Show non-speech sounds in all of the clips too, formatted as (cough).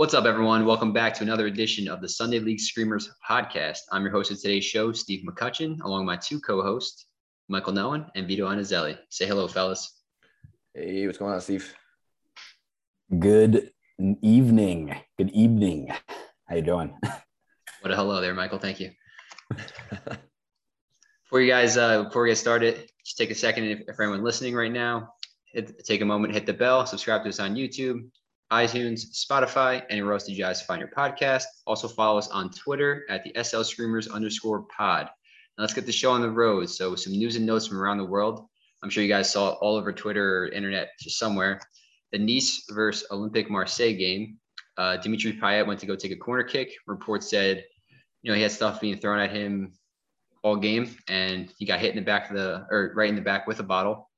What's up, everyone? Welcome back to another edition of the Sunday League Screamers podcast. I'm your host of today's show, Steve McCutcheon, along with my two co-hosts, Michael Nolan and Vito Anazelli. Say hello, fellas. Hey, what's going on, Steve? Good evening. Good evening. How you doing? (laughs) What a hello there, Michael. Thank you. before you guys, uh, before we get started, just take a second if, if anyone listening right now, hit, take a moment, hit the bell, subscribe to us on YouTube, iTunes, Spotify, anywhere else that you guys find your podcast. Also follow us on Twitter at the SL Screamers underscore pod. Now let's get the show on the road. So some news and notes from around the world. I'm sure you guys saw it all over Twitter or internet just somewhere. The Nice versus Olympique Marseille game. Uh, Dimitri Payet went to go take a corner kick. Report said, you know, he had stuff being thrown at him all game, and he got hit in the back of the or right in the back with a bottle.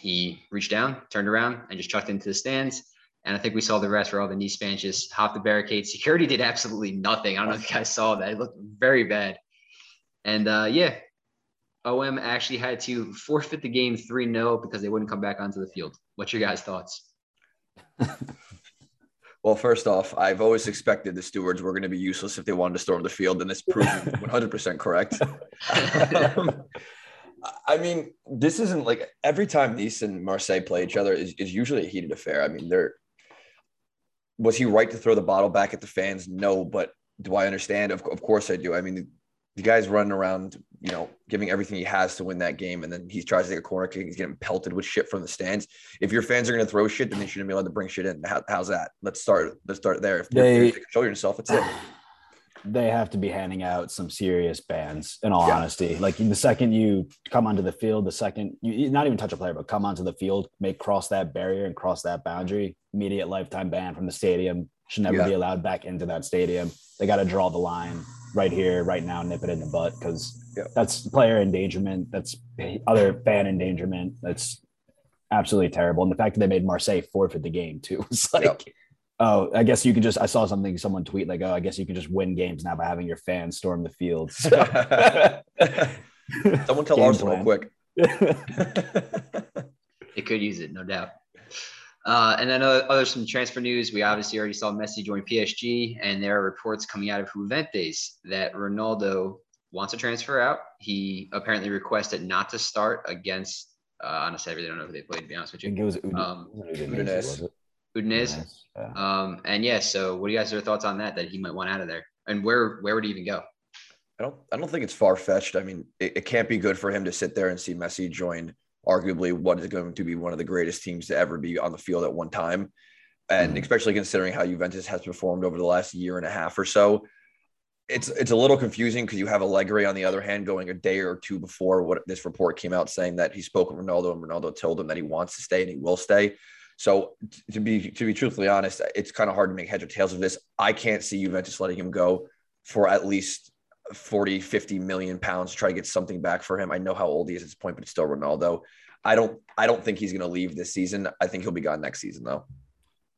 He reached down, turned around, and just chucked into the stands. And I think we saw the rest where all the Nice fans just hopped the barricade. Security did absolutely nothing. I don't know if you guys saw that. It looked very bad. And uh, yeah, OM actually had to forfeit the game 3 0 because they wouldn't come back onto the field. What's your guys' thoughts? (laughs) Well, first off, I've always expected the stewards were going to be useless if they wanted to storm the field, and this proves 100% correct. (laughs) um, I mean, this isn't like every time Nice and Marseille play each other is, is usually a heated affair. I mean, they're was he right to throw the bottle back at the fans? No, but do I understand? Of, of course I do. I mean, the guy's running around, you know, giving everything he has to win that game, and then he tries to take a corner kick. He's getting pelted with shit from the stands. If your fans are going to throw shit, then they shouldn't be allowed to bring shit in. How, how's that? Let's start. Let's start there. If They- you control yourself, it's it. They have to be handing out some serious bans, in all Yeah. honesty. Like the second you come onto the field, the second you not even touch a player, but come onto the field, make cross that barrier and cross that boundary, immediate lifetime ban from the stadium. Should never Yeah. be allowed back into that stadium. They got to draw the line right here, right now, nip it in the butt because Yeah. that's player endangerment. That's other fan endangerment. That's absolutely terrible. And the fact that they made Marseille forfeit the game too (laughs) was like. Oh, I guess you can just. I saw something someone tweet like, oh, I guess you can just win games now by having your fans storm the field. So- (laughs) Someone tell (laughs) Game Arsenal plan. quick. (laughs) They could use it, no doubt. Uh, and then uh, other some transfer news. We obviously already saw Messi join PSG, and there are reports coming out of Juventus that Ronaldo wants to transfer out. He apparently requested not to start against. Uh, honestly, I really don't know who they played. To be honest with I think you, it was Ud- Um, wasn't it Udinese, Udinese. was it? Udinese. Udinese, yeah. Um, and yeah, so what do you guys your thoughts on that? That he might want out of there, and where where would he even go? I don't. I don't think it's far fetched. I mean, it, it can't be good for him to sit there and see Messi join arguably what is going to be one of the greatest teams to ever be on the field at one time, and Mhm. especially considering how Juventus has performed over the last year and a half or so. It's it's a little confusing because you have Allegri on the other hand going a day or two before what this report came out saying that he spoke with Ronaldo and Ronaldo told him that he wants to stay and he will stay. So to be to be truthfully honest, it's kind of hard to make heads or tails of this. I can't see Juventus letting him go for at least 40, 50 million pounds to try to get something back for him. I know how old he is at this point, but it's still Ronaldo. I don't I don't think he's gonna leave this season. I think he'll be gone next season though.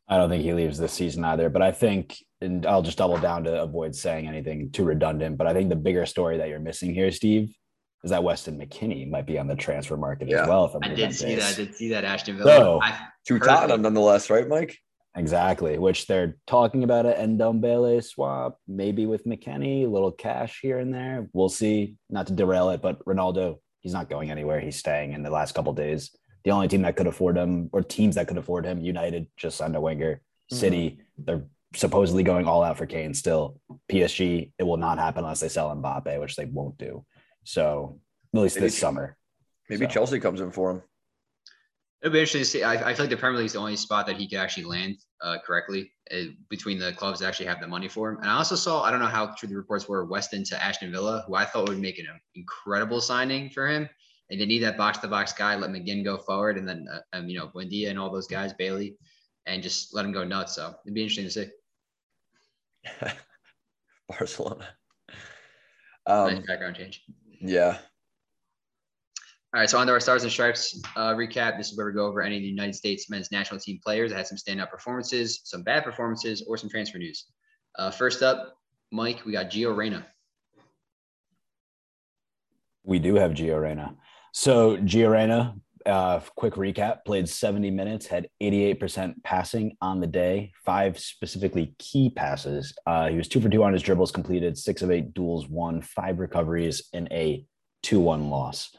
I don't think he leaves this season either. But I think, and I'll just double down to avoid saying anything too redundant. But I think the bigger story that you're missing here, Steve, is that Weston McKennie might be on the transfer market Yeah. as well. From I did see that. I did see that Ashton Villa. So- To Tottenham nonetheless, right, Mike? Exactly, which they're talking about an Ndombele swap, maybe with McKennie, a little cash here and there. We'll see. Not to derail it, but Ronaldo, he's not going anywhere. He's staying in the last couple days. The only team that could afford him, or teams that could afford him, United just signed a winger. Mm-hmm. City, they're supposedly going all out for Kane still. PSG, it will not happen unless they sell Mbappe, which they won't do. So at least Maybe this Ch- summer. Maybe So. Chelsea comes in for him. It'd be interesting to see. I, I feel like the Premier League is the only spot that he could actually land uh, correctly uh, between the clubs that actually have the money for him. And I also saw, I don't know how true the reports were, Weston to Ashton Villa, who I thought would make an incredible signing for him. And they need that box to box guy, let McGinn go forward, and then, uh, um, you know, Buendia and all those guys, Bailey, and just let him go nuts. So it'd be interesting to see. (laughs) Barcelona. nice Um, background change. Yeah. All right, so on to our stars and stripes uh, recap. This is where we go over any of the United States men's national team players that had some standout performances, some bad performances, or some transfer news. Uh, first up, Mike, we got Gio Reyna. We do have Gio Reyna. So Gio Reyna, uh, quick recap played 70 minutes, had 88% passing on the day, five specifically key passes. Uh, he was two for two on his dribbles, completed six of eight duels, won five recoveries in a 2 1 loss.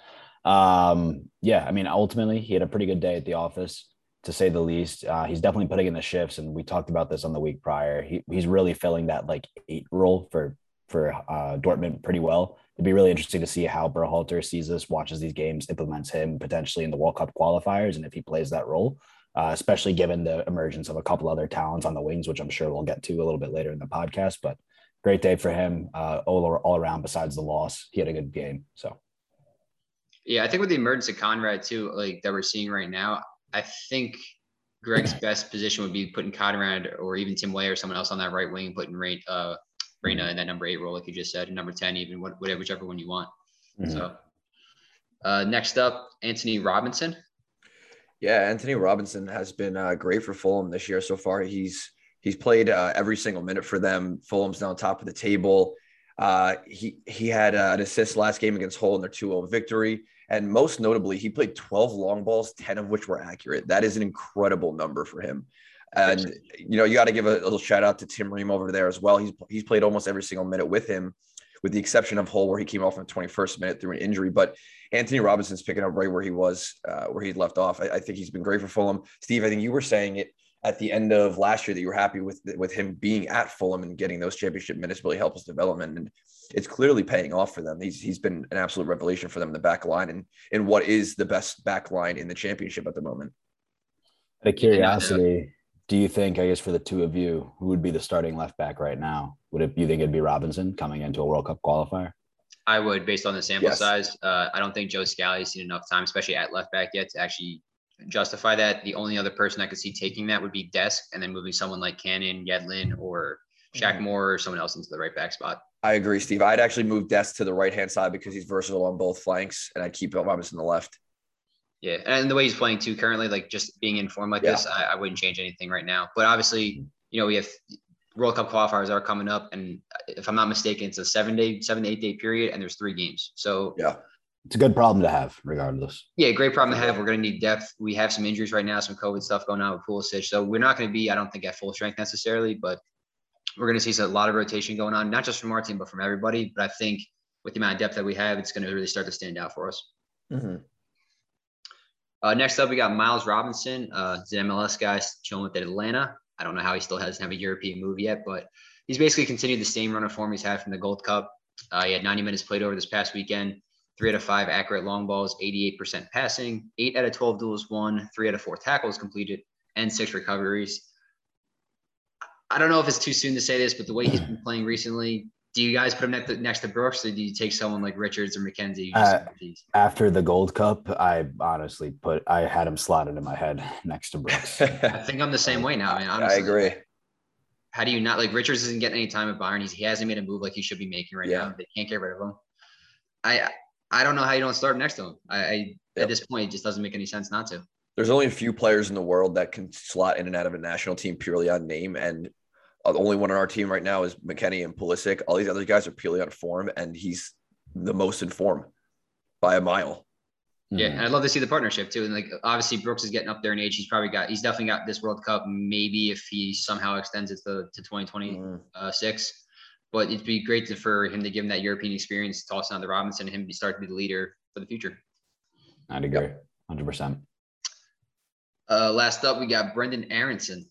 Um, yeah, I mean, ultimately, he had a pretty good day at the office, to say the least. Uh, he's definitely putting in the shifts, and we talked about this on the week prior. He, he's really filling that like eight role for for uh, Dortmund pretty well it'd be really interesting to see how Berhalter sees this, watches these games, implements him potentially in the World Cup qualifiers, and if he plays that role, uh, especially given the emergence of a couple other talents on the wings, which I'm sure we'll get to a little bit later in the podcast. But great day for him uh, all, all around. Besides the loss, he had a good game. So. Yeah, I think with the emergence of Konrad, too, like that we're seeing right now, I think Greg's (clears throat) best position would be putting Konrad or even Tim Weah or someone else on that right wing, putting Rain, uh, Reyna in that number eight role, like you just said, and number 10, even whatever, whichever one you want. Mm-hmm. So uh, next up, Anthony Robinson. Yeah, Anthony Robinson has been uh, great for Fulham this year so far. He's he's played uh, every single minute for them. Fulham's now top of the table. Uh, he he had uh, an assist last game against Hull in their 2-0 victory. And most notably, he played 12 long balls, 10 of which were accurate. That is an incredible number for him. And you know, you got to give a, little shout out to Tim Ream over there as well. He's he's played almost every single minute with him, with the exception of Hull, where he came off in the 21st minute through an injury. But Anthony Robinson's picking up right where he was, uh, where he left off. I, I, think he's been great for Fulham. Steve, I think you were saying it at the end of last year that you were happy with with him being at Fulham and getting those championship minutes really helps his development, and it's clearly paying off for them. He's he's been an absolute revelation for them in the back line and in what is the best back line in the championship at the moment. Out of curiosity, do you think, I guess, for the two of you, who would be the starting left back right now? Would it you think it'd be Robinson coming into a World Cup qualifier? I would, based on the sample yes. size. Uh, I don't think Joe Scally has seen enough time, especially at left back yet, to actually justify that. The only other person I could see taking that would be Dest, and then moving someone like Cannon, Yedlin, or Shaq mm-hmm. Moore, or someone else into the right back spot. I agree, Steve. I'd actually move Dest to the right hand side because he's versatile on both flanks, and I'd keep Robinson on the left. Yeah, and the way he's playing too currently, like just being in form like yeah. this, I, I, wouldn't change anything right now. But obviously, you know, we have World Cup qualifiers are coming up, and if I'm not mistaken, it's a seven day, seven to eight day period, and there's three games. So yeah, it's a good problem to have, regardless. Yeah, great problem to have. We're going to need depth. We have some injuries right now, some COVID stuff going on with Pulisic, so we're not going to be, I don't think, at full strength necessarily, but we're going to see a lot of rotation going on, not just from our team, but from everybody. But I think with the amount of depth that we have, it's going to really start to stand out for us. Mm-hmm. Uh, next up, we got Miles Robinson. Uh, he's an MLS guy chilling with Atlanta. I don't know how he still hasn't have a European move yet, but he's basically continued the same run of form he's had from the Gold Cup. Uh, he had 90 minutes played over this past weekend, three out of five accurate long balls, 88% passing, eight out of 12 duels won, three out of four tackles completed, and six recoveries. I don't know if it's too soon to say this, but the way he's been playing recently, do you guys put him next to, next to Brooks, or do you take someone like Richards or McKenzie? Uh, after the Gold Cup, I honestly put I had him slotted in my head (laughs) next to Brooks. (laughs) I think I'm the same way now. I mean, honestly, I agree. How do you not like Richards? Isn't getting any time at Bayern. He's, he hasn't made a move like he should be making right yeah. now. They can't get rid of him. I I don't know how you don't start next to him. I, I yep. at this point it just doesn't make any sense not to. There's only a few players in the world that can slot in and out of a national team purely on name, and the only one on our team right now is McKennie and Pulisic. All these other guys are purely on form, and he's the most in form by a mile. Yeah, and I'd love to see the partnership too. And like obviously Brooks is getting up there in age. He's probably got he's definitely got this World Cup. Maybe if he somehow extends it to, to 2026. Mm. But it'd be great to, for him to give him that European experience, toss on the Robinson, and him to start to be the leader for the future. I'd agree, hundred percent. Uh, last up, we got Brendan Aaronson.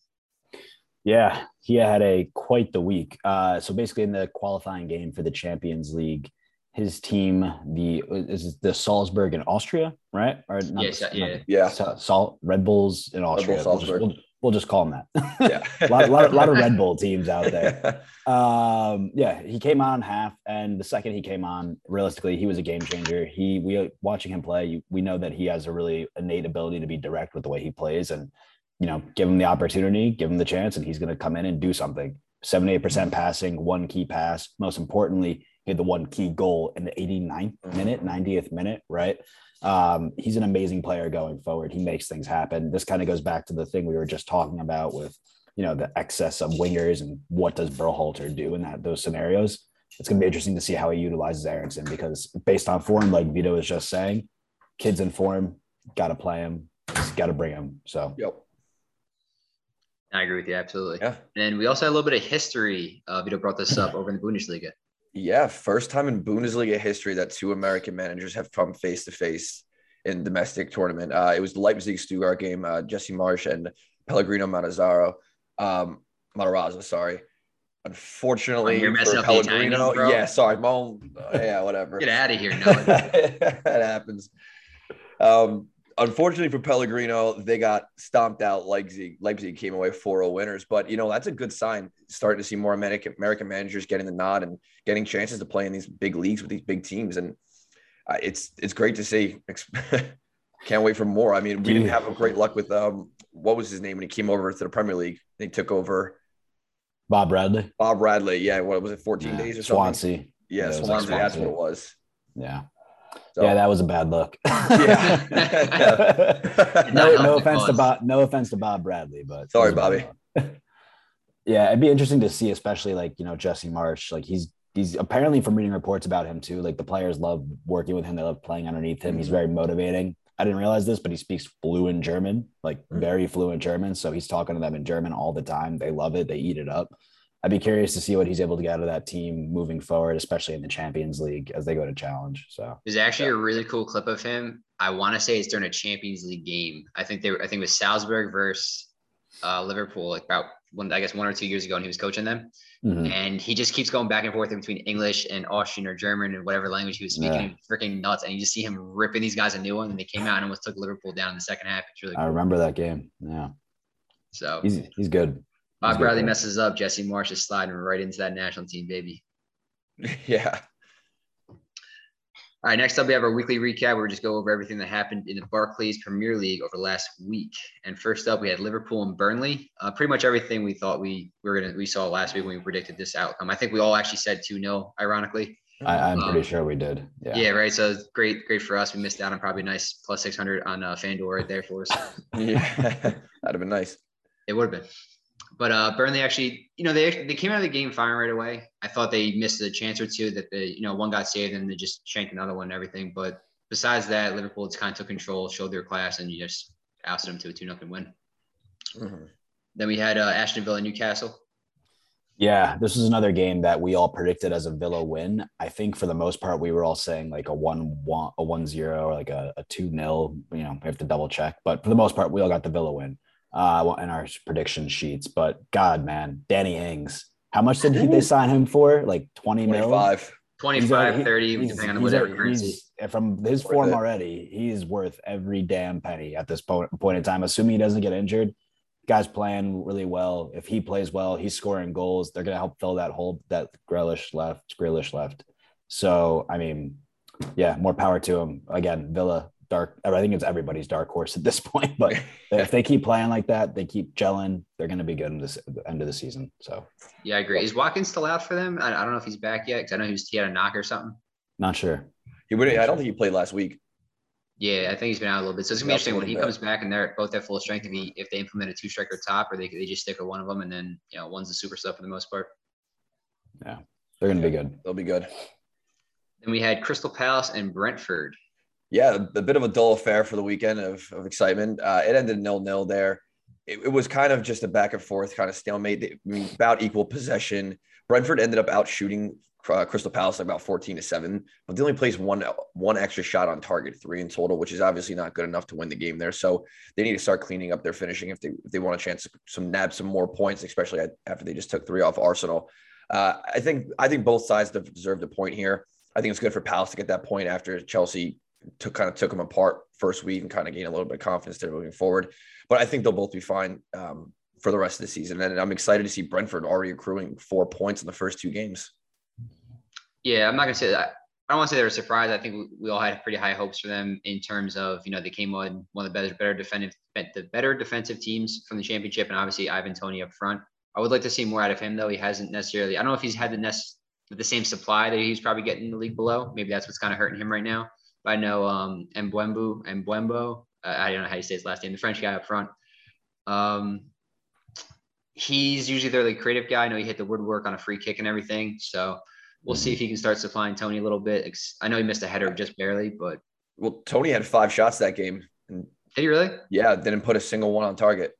Yeah, he had a quite the week. Uh, so basically, in the qualifying game for the Champions League, his team, the is the Salzburg in Austria, right? Or not, yes, yeah, yeah, yeah. Salt Red Bulls in Austria. Bull we'll, just, we'll, we'll, just, call them that. (laughs) Yeah, a, (laughs) lot, lot, a lot of Red Bull teams out there. (laughs) Um, yeah, he came on half, and the second he came on, realistically, he was a game changer. He we watching him play, we know that he has a really innate ability to be direct with the way he plays, and you know, give him the opportunity, give him the chance, and he's going to come in and do something. 78% mm-hmm. passing, one key pass. Most importantly, he had the one key goal in the 89th mm-hmm. minute, 90th minute, right? Um, he's an amazing player going forward. He makes things happen. This kind of goes back to the thing we were just talking about with, you know, the excess of wingers and what does Berhalter do in that those scenarios. It's going to be interesting to see how he utilizes Aaronson because based on form, like Vito was just saying, kids in form, got to play him. Got to bring him. So Yep. I agree with you absolutely. Yeah. And we also had a little bit of history. Uh, Vito brought this up over in the Bundesliga. Yeah, first time in Bundesliga history that two American managers have come face to face in domestic tournament. Uh, it was the Leipzig Stuttgart game. Uh, Jesse Marsch and Pellegrino Matarazzo, um, Matarazzo, sorry. Unfortunately, Oh, you're messing up the Italian Pellegrino, bro. yeah, sorry, Mo, yeah, whatever. Get out of here, (laughs) no. that happens. Um, unfortunately for Pellegrino, they got stomped out. Leipzig, Leipzig came away 4-0 winners, but you know that's a good sign. Starting to see more American American managers getting the nod and getting chances to play in these big leagues with these big teams, and uh, it's it's great to see. (laughs) Can't wait for more. I mean, we didn't have a great luck with um, what was his name when he came over to the Premier League. They took over Bob Bradley, Bob Bradley. Yeah, what was it, 14 yeah. days or something? Swansea. Yeah, Yeah, was like Swansea. That's what it was. Yeah. So, Yeah, that was a bad look. (laughs) Yeah. Not (laughs) (laughs) no, no offense to. Bob. No offense to Bob Bradley, but Sorry, was a bad Bobby. yeah, it'd be interesting to see, especially like you know Jesse Marsch. Like he's he's apparently from reading reports about him too. Like the players love working with him. They love playing underneath him. He's Mhm. very motivating. I didn't realize this, but he speaks fluent German, like Mhm. very fluent German. So he's talking to them in German all the time. They love it. They eat it up. I'd be curious to see what he's able to get out of that team moving forward, especially in the Champions League as they go to challenge. So There's actually a really cool clip of him. I want to say it's during a Champions League game. I think they were, I think it was Salzburg versus uh, Liverpool, like about one, I guess one or two years ago, and he was coaching them. mhm. And he just keeps going back and forth in between English and Austrian or German and whatever language he was speaking. Freaking nuts. And you just see him ripping these guys a new one. And they came out and almost took Liverpool down in the second half. It's really I remember that game. Yeah, So he's he's good. Bob Bradley messes up. Jesse Marsch is sliding right into that national team, baby. (laughs) yeah. All right, next up, we have our weekly recap where we just go over everything that happened in the Barclays Premier League over the last week. And first up, we had Liverpool and Burnley. Uh, pretty much everything we thought we, we were gonna we saw last week when we predicted this outcome. I think we all actually said 2 0, ironically. I, I'm pretty Um, sure we did. Yeah. Yeah. right. So great, great for us. We missed out on probably a nice plus 600 on uh, FanDuel right there for us. (laughs) Yeah. (laughs) That'd have been nice. It would have been. But uh, Burnley actually, you know, they they came out of the game firing right away. I thought they missed a chance or two that they, you know, one got saved and they just shanked another one and everything. But besides that, Liverpool just kind of took control, showed their class, and you just ousted them to a two nothing win. Mhm. Then we had uh, Ashton Villa, Newcastle. Yeah, this was another game that we all predicted as a Villa win. I think for the most part, we were all saying like a one one a one zero or like a, a two nil. You know, we have to double check, but for the most part, we all got the Villa win uh, in our prediction sheets. But God, man, Danny Ings, how much did he, they sign him for? Like twenty mil. 25. 25, He's 30, he's- depending on whatever a- currency. he's- from his Worth form it. already, he's worth every damn penny at this point, point in time. Assuming he doesn't get injured, guy's playing really well. If he plays well, he's scoring goals. They're gonna help fill that hole that Grealish left. Grealish left. So I mean, yeah, more power to him. Again, Villa dark. I think it's everybody's dark horse at this (laughs) point. But if they keep playing like that, they keep gelling. They're gonna be good in this at the end of the season. So Yeah, I agree. Is Watkins still out for them? I, I don't know if he's back yet because I know he, was, he had a knock or something. not sure. He would. I don't think he played last week. Yeah, I think he's been out a little bit. So it's gonna be Yeah, interesting when he bit. comes back and they're both at full strength. If he if they implement a two striker top, or they they just stick with one of them, and then you know one's the super sub for the most part. Yeah, they're gonna be good. They'll be good. Then we had Crystal Palace and Brentford. Yeah, a bit of a dull affair for the weekend of, of excitement. Uh, it ended nil nil there. It, it was kind of just a back and forth kind of stalemate. I mean, about equal possession. Brentford ended up out shooting uh, Crystal Palace like about 14 to 7, but they only placed one one extra shot on target, three in total, which is obviously not good enough to win the game there. So they need to start cleaning up their finishing if they if they want a chance to some nab some more points, especially after they just took three off Arsenal. Uh, I think I think both sides deserved a point here. I think it's good for Palace to get that point after Chelsea took kind of took them apart first week and kind of gain a little bit of confidence there moving forward. But I think they'll both be fine um, for the rest of the season. And I'm excited to see Brentford already accruing four points in the first two games. Yeah, I'm not gonna say that. I don't want to say they were surprised. I think we, we all had pretty high hopes for them in terms of you know they came on one of the better better defensive the better defensive teams from the championship, and obviously Ivan Toney up front. I would like to see more out of him though. He hasn't necessarily. I don't know if he's had the nest the same supply that he's probably getting in the league below. Maybe that's what's kind of hurting him right now. But I know um Mbwembu Mbwembo. Uh, I don't know how you say his last name. The French guy up front. Um, he's usually their like creative guy. I know he hit the woodwork on a free kick and everything. So we'll see if he can start supplying Toney a little bit. I know he missed a header just barely, but Well, Toney had five shots that game Did he really? Yeah, didn't put a single one on target.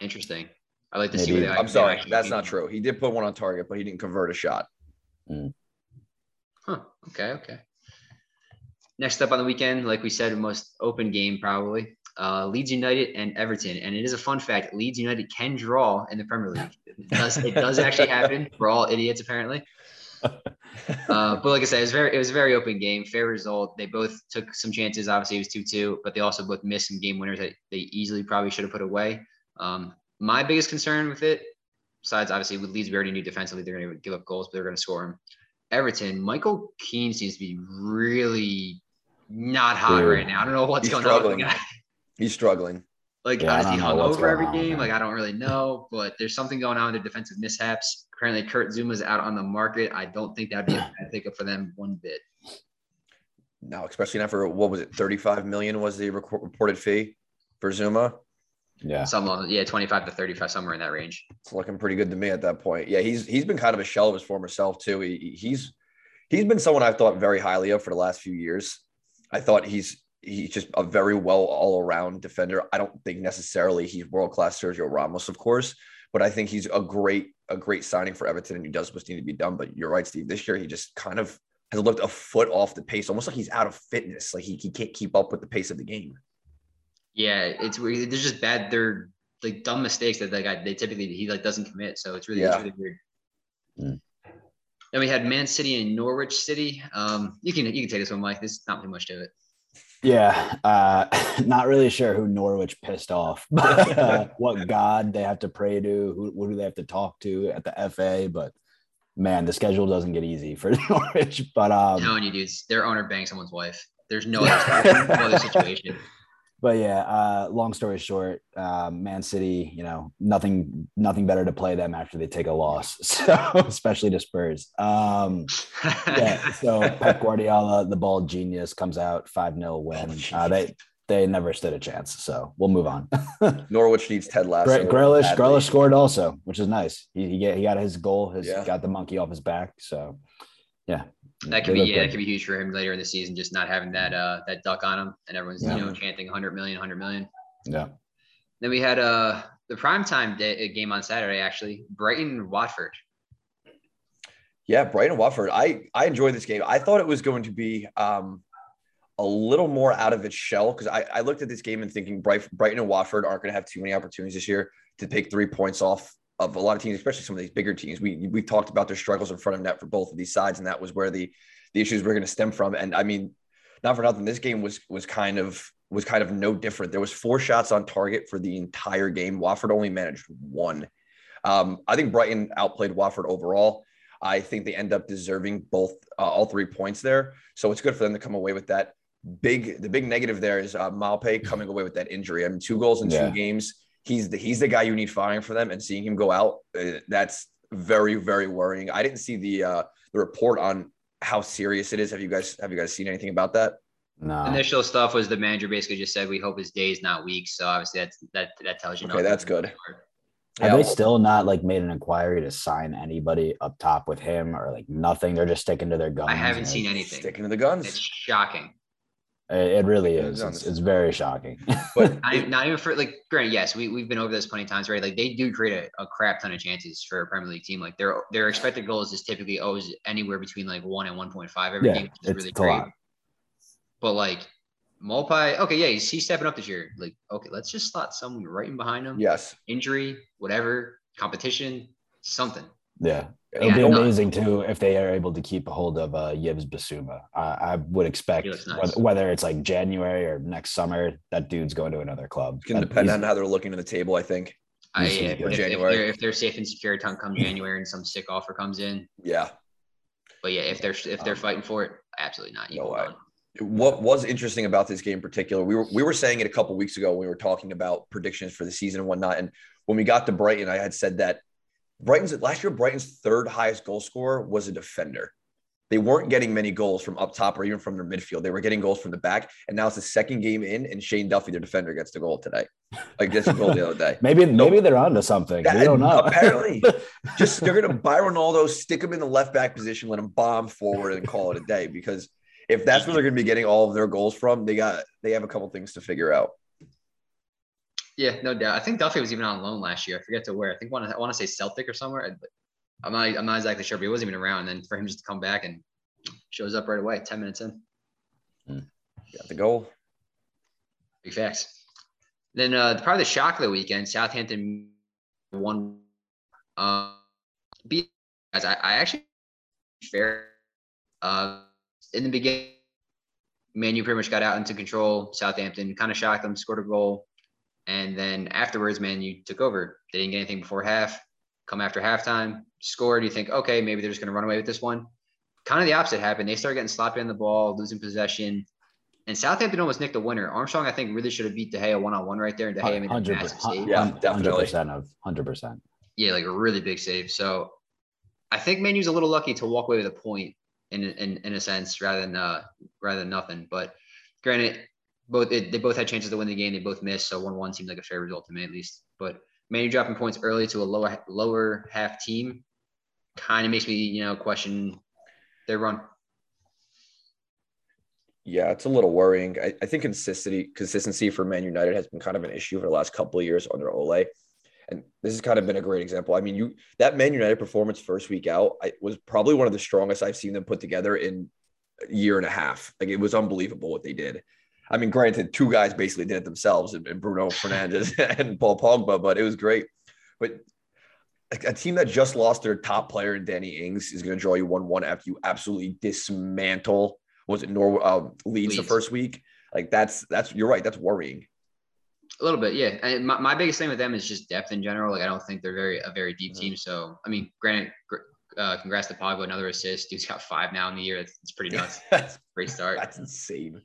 Interesting. I like to see. Maybe- What they, I'm sorry, that's not true. He did put one on target, but he didn't convert a shot. Huh. Okay. Okay. Next up on the weekend, like we said, most open game probably. Uh, Leeds United and Everton, and it is a fun fact: Leeds United can draw in the Premier League. It does, it does actually happen. We're all idiots apparently. (laughs) Uh, but like I said, it was very it was a very open game, fair result. They both took some chances. Obviously, it was two two, but they also both missed some game winners that they easily probably should have put away. Um, my biggest concern with it, besides obviously with Leeds, we already knew defensively they're going to give up goals, but they're going to score them. Everton, Michael Keane seems to be really not hot Dude. right now. I don't know what's He's going on with struggling. the guy. He's struggling. Like, Yeah, is he hung over every going on, game? man. Like, I don't really know, but there's something going on with their defensive mishaps. Currently, Kurt Zouma's out on the market. I don't think that'd be a bad pickup for them one bit. No, especially not for what was it? 35 million was the rec- reported fee for Zuma. Yeah. Some, yeah, 25 to 35, somewhere in that range. It's looking pretty good to me at that point. Yeah, he's he's been kind of a shell of his former self too. He, he's he's been someone I've thought very highly of for the last few years. I thought he's he's just a very well all around defender. I don't think necessarily he's world class Sergio Ramos, of course, but I think he's a great a great signing for Everton, and he does what's needed to be done. But you're right, Steve. This year he just kind of has looked a foot off the pace, almost like he's out of fitness. Like he, he can't keep up with the pace of the game. Yeah, it's weird. They're just bad. They're like dumb mistakes that like I, they typically he like doesn't commit. So it's really, it's Yeah. really weird. Mm. Then we had Man City and Norwich City. Um, you can you can take this one, Mike. There's not too much to it. Yeah, uh, (laughs) not really sure who Norwich pissed off, (laughs) but uh, what god they have to pray to, who, who do they have to talk to at the FA. But man, the schedule doesn't get easy for (laughs) Norwich. But I'm um, telling you, dudes, their owner banged someone's wife. There's no other, no other situation. But yeah, uh, long story short, uh, Man City, you know, nothing, nothing better to play them after they take a loss. (laughs) So especially to Spurs. Um, yeah. So (laughs) Pep Guardiola, the ball genius, comes out five 0 win. (laughs) Uh, they they never stood a chance. So we'll move on. Norwich needs Ted Lasso. Gre- Grealish. Grealish scored also, which is nice. He he, get, he got his goal. His Yeah. got the monkey off his back. So yeah, That could be yeah, that could be huge for him later in the season, just not having that uh that duck on him, and everyone's Yeah. you know chanting 100 million, 100 million. yeah. Then we had uh the primetime day, uh, game on Saturday actually, Brighton Watford. Yeah, Brighton Watford. I I enjoyed this game. I thought it was going to be um, a little more out of its shell because I, I looked at this game and thinking Bright, Brighton and Watford aren't going to have too many opportunities this year to take three points off of a lot of teams, especially some of these bigger teams. We we've talked about their struggles in front of net for both of these sides, and that was where the the issues were going to stem from. And I mean, not for nothing, this game was was kind of was kind of no different. There was four shots on target for the entire game. Watford only managed one. Um, I think Brighton outplayed Watford overall. I think they end up deserving both uh, all three points there. So it's good for them to come away with that. Big the big negative there is uh, Maupay coming away with that injury. I mean, two goals in Yeah. two games. He's the he's the guy you need firing for them, and seeing him go out, uh, that's very very worrying. I didn't see the uh, the report on how serious it is. Have you guys have you guys seen anything about that? No. Initial stuff was the manager basically just said we hope his day is not weak. So obviously that's that that tells you. Okay, that's good. Have Yeah, they still not like made an inquiry to sign anybody up top with him or like nothing? They're just sticking to their guns. I haven't seen anything. Sticking to the guns. It's shocking. It, it really is. It's, it's very shocking. (laughs) But Not, even- not even for like granted, yes, we, we've been over this plenty of times, right? Like they do create a, a crap ton of chances for a Premier League team. Like their their expected goals is typically always anywhere between like one and one point five every Yeah, game, which is it's- really it's a great. lot. But like Maupay, okay, yeah, he's, he's stepping up this year. Like, okay, let's just slot someone right in behind him. yes, Injury, whatever, competition, something. Yeah. It'll Yeah, be no. amazing too if they are able to keep a hold of uh, Yves Bissouma. I, I would expect nice. whether, whether it's like January or next summer, that dude's going to another club. it's going to That- depend on how they're looking at the table. I think. I, This is if, good. if, if they're, if they're safe and secure come come (laughs) January and some sick offer comes in, Yeah. but yeah, if they're if they're Um, fighting for it, absolutely not. You no move way. what was interesting about this game in particular, we were we were saying it a couple weeks ago when we were talking about predictions for the season and whatnot. And when we got to Brighton, I had said that Brighton's last year, Brighton's third highest goal scorer was a defender. They weren't getting many goals from up top or even from their midfield. They were getting goals from the back. And now it's the second game in, and Shane Duffy, their defender, gets the goal today. Like gets a goal the other day. (laughs) Maybe maybe they're onto something. Yeah, we don't know. apparently. (laughs) Just they're gonna buy Ronaldo, stick him in the left back position, let him bomb forward, and call it a day because if that's where they're going to be getting all of their goals from, they got they have a couple things to figure out. Yeah, no doubt. I think Duffy was even on loan last year. I forget to where. I think want I want to say Celtic or somewhere. I'm not I'm not exactly sure, but he wasn't even around. And then for him just to come back and shows up right away, ten minutes in. Got the goal. Big facts. Then uh, probably the shock of the weekend, Southampton won. Uh, beat guys. I, I actually fair. Uh, in the beginning, Manu pretty much got out into control. Southampton kind of shocked them, scored a goal, and then afterwards, man, you took over. They didn't get anything before half. Come after halftime, scored. You think, okay, maybe they're just going to run away with this one. Kind of the opposite happened. They started getting sloppy on the ball, losing possession. And Southampton almost nicked the winner. Armstrong, I think, really should have beat De Gea one on one right there. And De Gea made a massive save. Yeah, definitely. 100% of 100%. Yeah, like a really big save. So I think Manu's a little lucky to walk away with a point in in, in a sense rather than uh rather than nothing. But granted, both it, they both had chances to win the game. They both missed. So one one seems like a fair result to me at least. But Manu dropping points early to a lower lower half team kind of makes me you know question their run. Yeah, it's a little worrying. I, I think consistency consistency for Man United has been kind of an issue for the last couple of years under Ole. And this has kind of been a great example. I mean, you that Man United performance first week out I, was probably one of the strongest I've seen them put together in a year and a half. Like it was unbelievable what they did. I mean, granted, two guys basically did it themselves, and Bruno (laughs) Fernandes (laughs) and Paul Pogba, but it was great. But a team that just lost their top player in Danny Ings is going to draw you one-one after you absolutely dismantle. Was it Nor uh, Leeds, Leeds the first week? Like that's that's you're right. That's worrying. A little bit, yeah. And my, my biggest thing with them is just depth in general. Like I don't think they're very a very deep mm-hmm. team. So I mean, granted, uh, congrats to Pogba, another assist. Dude's got five now in the year. It's, it's pretty nuts. (laughs) That's a great start. That's insane.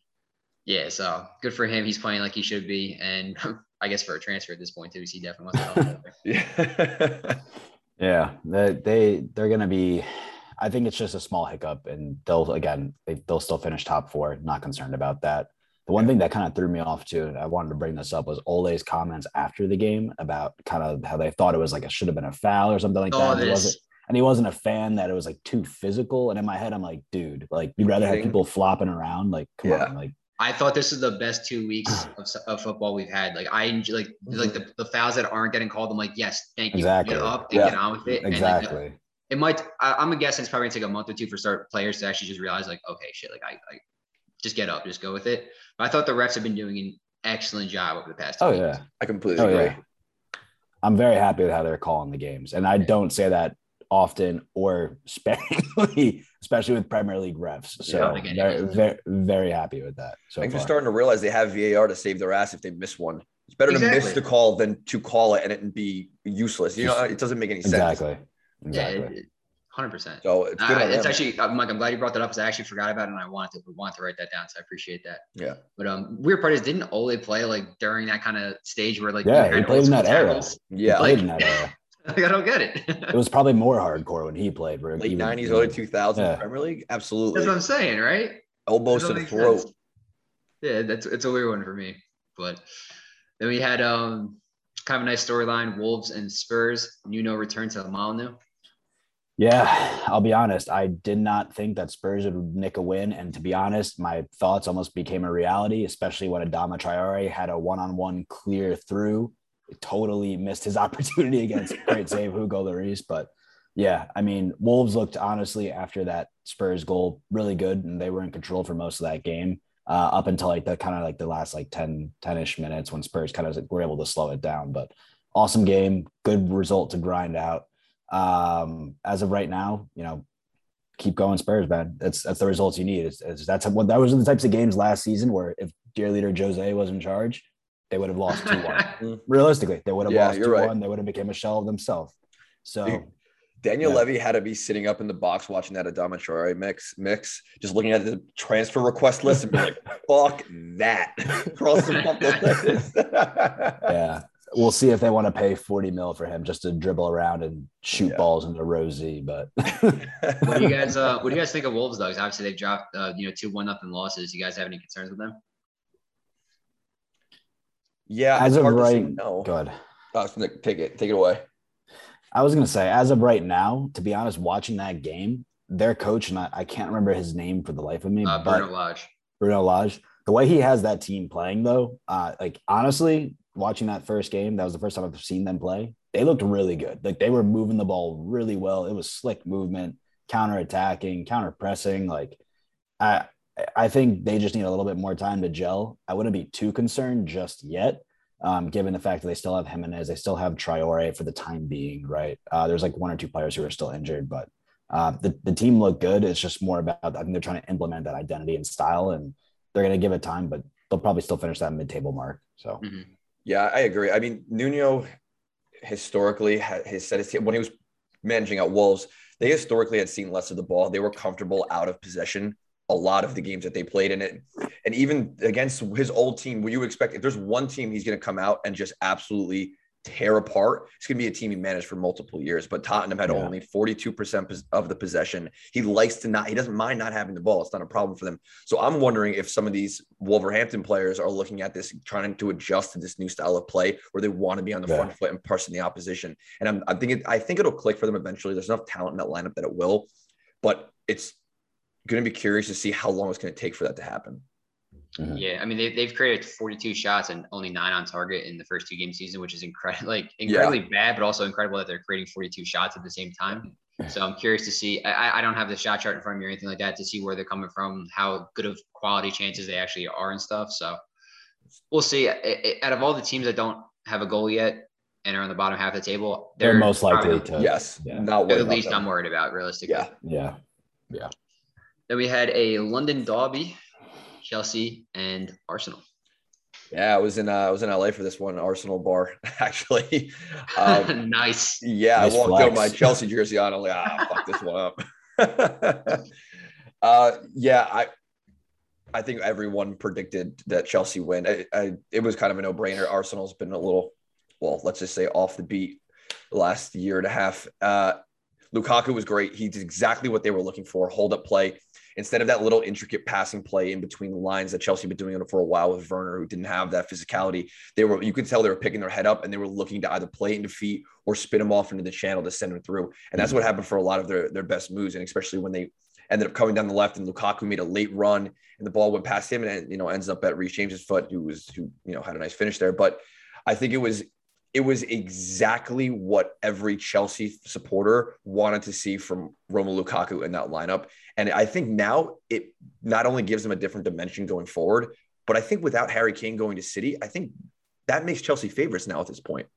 Yeah, so good for him. He's playing like he should be, and (laughs) I guess for a transfer at this point too, he definitely wants to help. yeah, (laughs) yeah. They they they're gonna be. I think it's just a small hiccup, and they'll again they, they'll still finish top four. Not concerned about that. The one thing that kind of threw me off too, and I wanted to bring this up, was Ole's comments after the game about kind of how they thought it was like it should have been a foul or something like oh, that. It wasn't, and he wasn't a fan that it was like too physical. And in my head, I'm like, dude, like you'd rather have people flopping around. Like, come yeah. on, like I thought this is the best two weeks of, of football we've had. Like I enjoy, like mm-hmm. like the, the fouls that aren't getting called. I'm like, yes, thank you. Exactly. Get up and yeah. get on with it. Exactly. And like, it might. I, am a guess. It's probably gonna take a month or two for start players to actually just realize, like, okay, shit, like I, I just get up, just go with it. But I thought the refs have been doing an excellent job over the past. oh yeah, I completely oh, agree. Yeah. I'm very happy with how they're calling the games, and I don't say that often or sparingly, (laughs) especially with Premier League refs. So yeah, very, very, very happy with that. So I'm just starting to realize they have VAR to save their ass if they miss one. It's better exactly. to miss the call than to call it and it be useless. You know, it doesn't make any sense. Exactly. Exactly. Yeah, hundred percent. So it's good. Uh, it's actually, I'm I'm glad you brought that up because I actually forgot about it and I wanted to wanted to write that down. So I appreciate that. Yeah. But um, weird part is, didn't Ole play like during that kind of stage where like yeah, he played in that era. Yeah, like, played in that era. Like, (laughs) I don't get it. it was probably more hardcore when he played. Late nineties, early two thousand yeah. Premier League. Absolutely. That's what I'm saying, right? Elbows to the throat. Sense. Yeah, that's it's a weird one for me. But then we had um kind of a nice storyline: Wolves and Spurs. Nuno returned to the Molineux. Yeah, I'll be honest. I did not think that Spurs would nick a win. And to be honest, my thoughts almost became a reality, especially when Adama Traore had a one on one clear through totally missed his (laughs) opportunity against great save Hugo Lloris. But yeah, I mean, Wolves looked honestly after that Spurs goal really good, and they were in control for most of that game uh, up until like the kind of like the last like 10 10ish minutes when Spurs kind of were able to slow it down. But awesome game, good result to grind out. Um, as of right now, you know, keep going Spurs, man. That's that's the results you need. It's, it's that's what that was the types of games last season where if dear leader Jose was in charge, they would have lost (laughs) 2 1. Mm. Realistically, they would have yeah, lost 2 right. 1. They would have become a shell of themselves. So. Daniel yeah. Levy had to be sitting up in the box watching that Adama Traore mix, mix, just looking at the transfer request list and be like, (laughs) "Fuck that!" (laughs) Cross yeah, we'll see if they want to pay forty mil for him just to dribble around and shoot yeah. balls into Rosie. But what do you guys? Uh, what do you guys think of Wolves? Though, obviously they've dropped, uh, you know, two one nothing losses. You guys have any concerns with them? Yeah, as of right, no. Good. Oh, take it, take it away. I was gonna say, as of right now, to be honest, watching that game, their coach, and I, I can't remember his name for the life of me, Uh, but Bruno Lage. Bruno Lage. The way he has that team playing, though, uh, like honestly, watching that first game, that was the first time I've seen them play. They looked really good. Like they were moving the ball really well. It was slick movement, counter attacking, counter pressing. Like I, I think they just need a little bit more time to gel. I wouldn't be too concerned just yet, um, given the fact that they still have Jimenez, they still have Traore for the time being. Right? Uh, there's like one or two players who are still injured, but uh, the the team looked good. It's just more about I think they're trying to implement that identity and style and they're going to give it time, but they'll probably still finish that mid-table mark. So Mhm. Yeah, I agree. I mean, Nuno historically his set his when he was managing at Wolves, they historically had seen less of the ball. They were comfortable out of possession a lot of the games that they played in it. And even against his old team, would you expect if there's one team he's going to come out and just absolutely tear apart, it's going to be a team he managed for multiple years. But Tottenham had Yeah. only 42% of the possession. He likes to not, he doesn't mind not having the ball. It's not a problem for them. So I'm wondering if some of these Wolverhampton players are looking at this, trying to adjust to this new style of play where they want to be on the Yeah. front foot and pressing the opposition. And I'm, I'm thinking, I think it'll click for them eventually. There's enough talent in that lineup that it will, but it's going to be curious to see how long it's going to take for that to happen. mhm. Yeah, I mean they, they've created 42 shots and only nine on target in the first two game season, which is incredible, (laughs) like Yeah. incredibly bad, but also incredible that they're creating 42 shots at the same time. So I'm curious to see. I, I don't have the shot chart in front of me or anything like that to see where they're coming from, how good of quality chances they actually are and stuff. So we'll see. I- I- out of all the teams that don't have a goal yet and are on the bottom half of the table, they're, most likely probably to. yes, yeah. not they're the least them. I'm worried about realistically. Yeah, Yeah. Then we had a London Derby, Chelsea and Arsenal. yeah. I was in uh, I was in LA for this one Arsenal bar (laughs) actually. Um, (laughs) nice. Yeah, Nice I walked out flex. my Chelsea jersey on. I'm like, ah, fuck this one up. (laughs) uh, yeah, I, I think everyone predicted that Chelsea win. I, I, it was kind of a no brainer. Arsenal's been a little, well, let's just say off the beat the last year and a half. Uh, Lukaku was great. He did exactly what they were looking for: hold up play. Instead of that little intricate passing play in between the lines that Chelsea had been doing it for a while with Werner, who didn't have that physicality, they were you could tell they were picking their head up and they were looking to either play into feet or spin them off into the channel to send them through. And that's mm-hmm. what happened for a lot of their their best moves, and especially when they ended up coming down the left and Lukaku made a late run and the ball went past him and you know ends up at Reece James's foot, who was who you know had a nice finish there. But I think it was it was exactly what every Chelsea supporter wanted to see from Romelu Lukaku in that lineup. And I think now it not only gives them a different dimension going forward, but I think without Harry Kane going to City, I think that makes Chelsea favorites now at this point.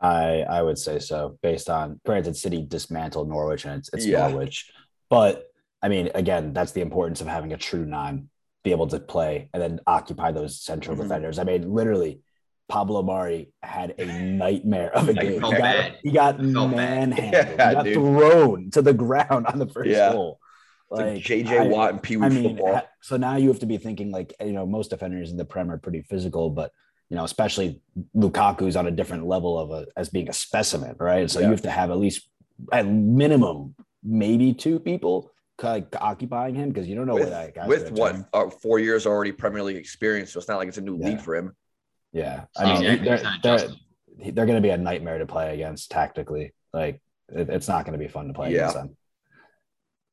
I I would say so, based on granted, City dismantled Norwich and it's it's Yeah. Norwich, but I mean, again, that's the importance of having a true nine, be able to play and then occupy those central Mhm. defenders. I mean, literally, Pablo Mari had a nightmare of a game. He got, he got manhandled. (laughs) Yeah, he got dude. thrown to the (laughs) ground on the first Yeah. like, JJ I- Watt and Pee Wee I mean, football. so now you have to be thinking like you know most defenders in the Prem are pretty physical, but you know especially Lukaku's on a different level of a as being a specimen, right? So Yeah. you have to have at least at minimum maybe two people like occupying him because you don't know where that with, guy's with what uh, four years already Premier League experience, so it's not like it's a new Yeah. league for him. Yeah, I mean exactly. they're they're, they're going to be a nightmare to play against tactically. Like it, it's not going to be fun to play Yeah. against them.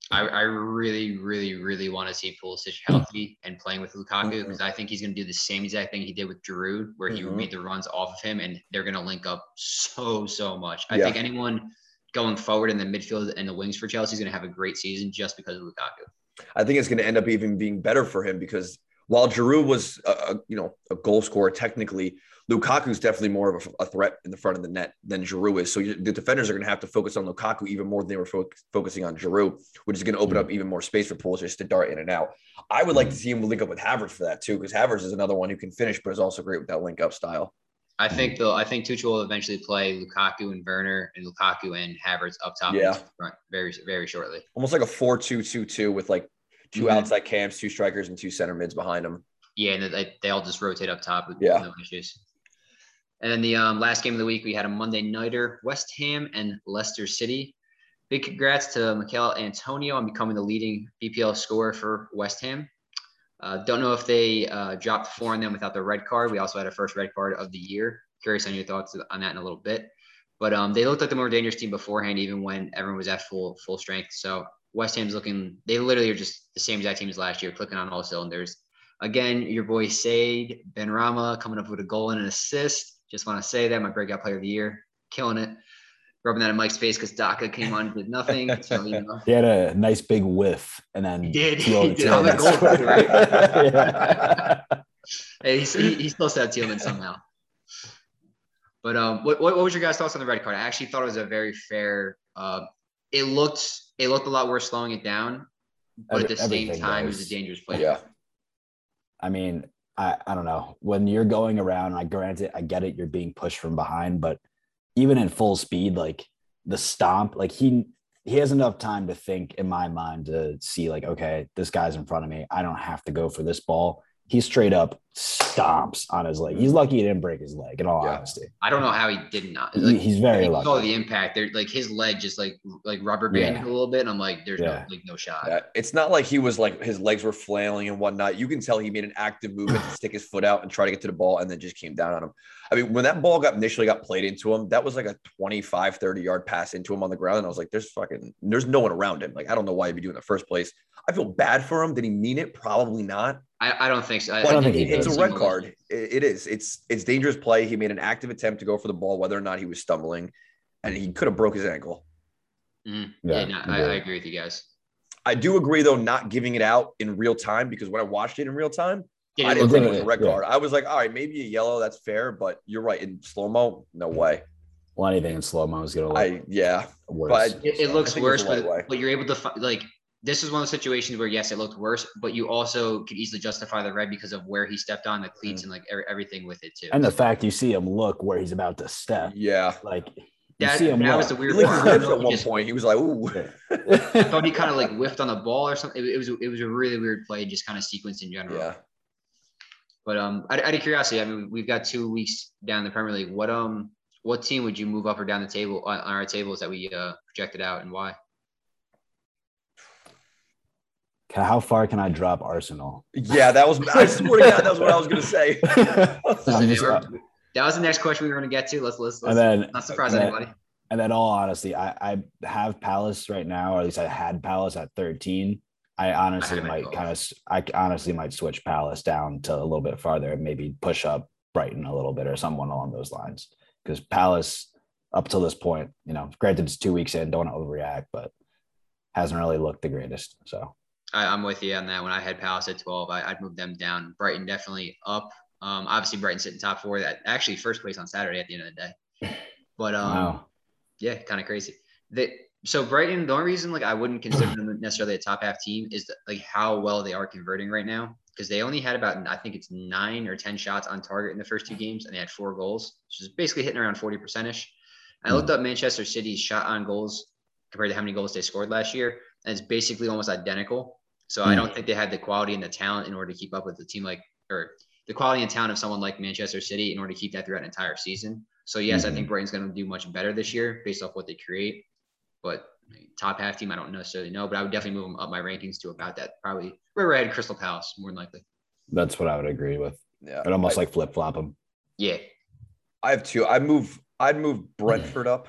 I, I really, really, really want to see Pulisic healthy and playing with Lukaku because I think he's going to do the same exact thing he did with Giroud, where he Mhm. made the runs off of him, and they're going to link up so, so much. I Yeah. think anyone going forward in the midfield and the wings for Chelsea is going to have a great season just because of Lukaku. I think it's going to end up even being better for him because while Giroud was a, a you know a goal scorer technically, Lukaku is definitely more of a, a threat in the front of the net than Giroud is. So you, the defenders are going to have to focus on Lukaku even more than they were fo- focusing on Giroud, which is going to open hmm. up even more space for Pulisic to dart in and out. I would like to see him link up with Havertz for that too, because Havertz is another one who can finish, but is also great with that link up style. I think though I think Tuchel will eventually play Lukaku and Werner and Lukaku and Havertz up top Yeah. and front very, very shortly. Almost like a 4-2-2-2 with like 2 Mhm. outside camps, two strikers, and two center mids behind them. Yeah, and they, they all just rotate up top with Yeah. no issues. And then the um, last game of the week, we had a Monday nighter: West Ham and Leicester City. Big congrats to Michail Antonio on becoming the leading BPL scorer for West Ham. Uh, don't know if they uh, dropped four on them without the red card. We also had a first red card of the year. Curious on your thoughts on that in a little bit. But um, they looked like the more dangerous team beforehand, even when everyone was at full full strength. So West Ham's looking, they literally are just the same exact team as last year, clicking on all cylinders. Again, your boy Said Benrahma coming up with a goal and an assist. Just want to say that my breakout player of the year, killing it. Rubbing that in Mike's face because Daka came on and did nothing. So, you know. (laughs) He had a nice big whiff and then He did. He did on the goal, right? (laughs) Hey, he's, he, he's supposed to have Tielemans somehow. But um, what, what, what was your guys' thoughts on the red card? I actually thought it was a very fair. Uh, it looked it looked a lot worse slowing it down, but at the same time, it was a dangerous play. Yeah. I mean, I, I don't know. When you're going around, I grant it, I get it, you're being pushed from behind, but even in full speed, like the stomp, like he he has enough time to think in my mind to see, like, okay, this guy's in front of me. I don't have to go for this ball. He straight up stomps on his leg. He's mm. lucky he didn't break his leg, in all Yeah. honesty. I don't know how he did not. Like, he's very you lucky. saw the impact. There, like his leg just like like rubber banded Yeah. a little bit, and I'm like, there's Yeah. no like no shot. Yeah, it's not like he was like his legs were flailing and whatnot. You can tell he made an active movement to (sighs) stick his foot out and try to get to the ball and then just came down on him. I mean, when that ball got initially got played into him, that was like a 25, 30 yard pass into him on the ground. And I was like, there's fucking, there's no one around him. Like, I don't know why he'd be doing it in the first place. I feel bad for him. Did he mean it? Probably not. I, I don't think so. I, I don't think he did. It's a red like- card. It- it is. It's it's dangerous play. He made an active attempt to go for the ball, whether or not he was stumbling, and he could have broke his ankle. Mhm. Yeah, no, I, I agree with you guys. I do agree though, not giving it out in real time because when I watched it in real time, Yeah, I didn't think it was a red Yeah. card. I was like, all right, maybe a yellow, that's fair, but you're right. In slow mo, no way. Well, anything in slow mo is going to look I yeah, worse. but It, it looks think it was worse, but, but you're able to fi- like this is one of the situations where yes, it looked worse, but you also could easily justify the red because of where he stepped on the cleats and like er- everything with it too. and the fact you see him look where he's about to step, yeah. like you that, see him that look. was the weird licked part. his I lips don't know at one just- point. He was like, ooh. (laughs) I thought he kind of like whiffed on the ball or something. It, it was it was a really weird play, just kind of sequence in general. yeah. But um, out, out of curiosity, I mean, we've got two weeks down the Premier League. What um, what team would you move up or down the table on, on our tables that we uh, projected out, and why? How far can I drop Arsenal? Yeah, that was I swear to God, that was what I was gonna say. (laughs) I'm just- uh, That was the next question we were going to get to. Let's let's, let's and then not surprise and then- anybody. And then, all honesty, I, I have Palace right now, or at least I had Palace at 13. I honestly have it might kind of, I honestly might switch Palace down to a little bit farther and maybe push up Brighton a little bit or someone along those lines. Because Palace, up till this point, you know, granted it's two weeks in, don't want to overreact, but hasn't really looked the greatest. So I, I'm with you on that. When I had Palace at 12, I, I'd move them down. Brighton definitely up. Um, obviously Brighton sitting top four. That actually first place on Saturday at the end of the day. But um, wow, yeah, kind of crazy. They, so Brighton, the only reason like I wouldn't consider them (clears throat) necessarily a top half team is like how well they are converting right now. Because they only had about I think it's nine or ten shots on target in the first two games, and they had four goals, which is basically hitting around forty percent ish. I looked up Manchester City's shot on goals compared to how many goals they scored last year, and it's basically almost identical. So I Hmm. don't think they had the quality and the talent in order to keep up with the team like or the quality and talent of someone like Manchester City in order to keep that throughout an entire season. So yes, I Mhm. think Brighton's going to do much better this year based off what they create. But top half team, I don't necessarily know, but I would definitely move them up my rankings to about that. Probably right where I had Crystal Palace, more than likely. that's what I would agree with. Yeah. I'd almost I, like flip flop them. Yeah, I have two. I move I'd move Brentford up.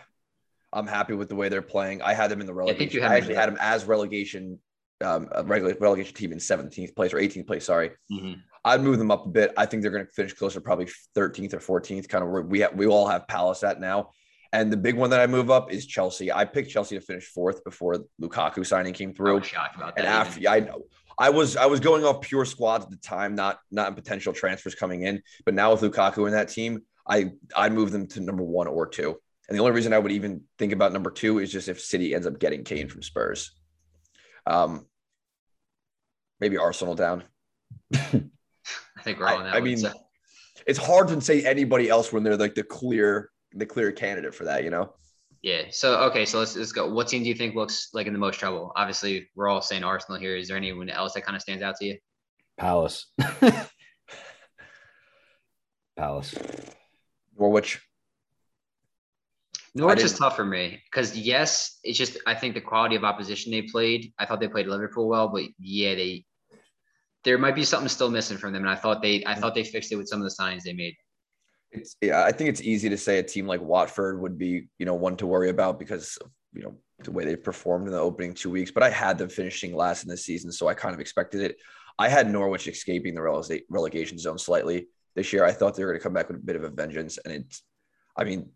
I'm happy with the way they're playing. I had them in the think relegation. you I, had them actually in had them as relegation, um, a regular relegation team in 17th place or 18th place. Sorry, Mhm. I'd move them up a bit. I think they're going to finish closer, probably 13th or 14th, kind of where we have, we all have Palace at now. And the big one that I move up is Chelsea. I picked Chelsea to finish fourth before Lukaku signing came through. was shocked about that. And even. after I know I was I was going off pure squads at the time, not not in potential transfers coming in. But now with Lukaku in that team, I I move them to number one or two. And the only reason I would even think about number two is just if City ends up getting Kane from Spurs. Um, maybe Arsenal down. I think we're all in that. I- I mean, so- It's hard to say anybody else when they're like the clear the clear candidate for that. You know. yeah. So okay, so let's let's go. What team do you think looks like in the most trouble? Obviously, we're all saying Arsenal here. Is there anyone else that kind of stands out to you? Palace. (laughs) Palace. Norwich. Norwich is tough for me because yes, it's just I think the quality of opposition they played. I thought they played Liverpool well, but yeah, they there might be something still missing from them, and I thought they I thought they fixed it with some of the signs they made. It's yeah, I think it's easy to say a team like Watford would be, you know, one to worry about because of, you know, the way they performed in the opening two weeks, but I had them finishing last in the season, so I kind of expected it. I had Norwich escaping the relegation zone slightly this year. I thought they were going to come back with a bit of a vengeance, and it's. I mean,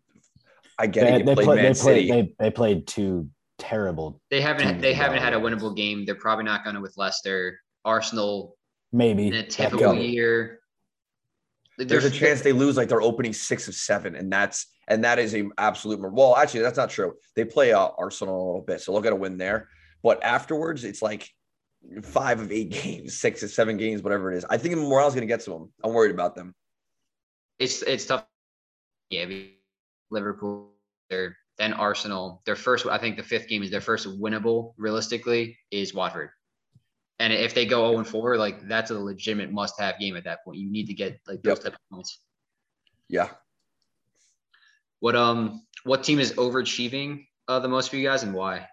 I get they, it. You they, played play, Man they, City. played, they, they played two terrible. They haven't teams they haven't had a winnable game. They're probably not going to with Leicester. Arsenal Maybe in a That typical year. There's a chance they lose like their opening six of seven, and that's and that is a absolute. Well, actually, that's not true. They play uh, Arsenal a little bit, so they'll get a win there. But afterwards, it's like five of eight (laughs) games, six of seven games, whatever it is. I think morale's going to get to them. I'm worried about them. it's it's tough. Yeah, be- Liverpool, they're then Arsenal. Their first, I think, the fifth game is their first winnable. Realistically, is Watford. And if they go 0 and 4, like that's a legitimate must-have game at that point. You need to get like those Yep. type of points. Yeah, What um what team is overachieving uh, the most for you guys and why?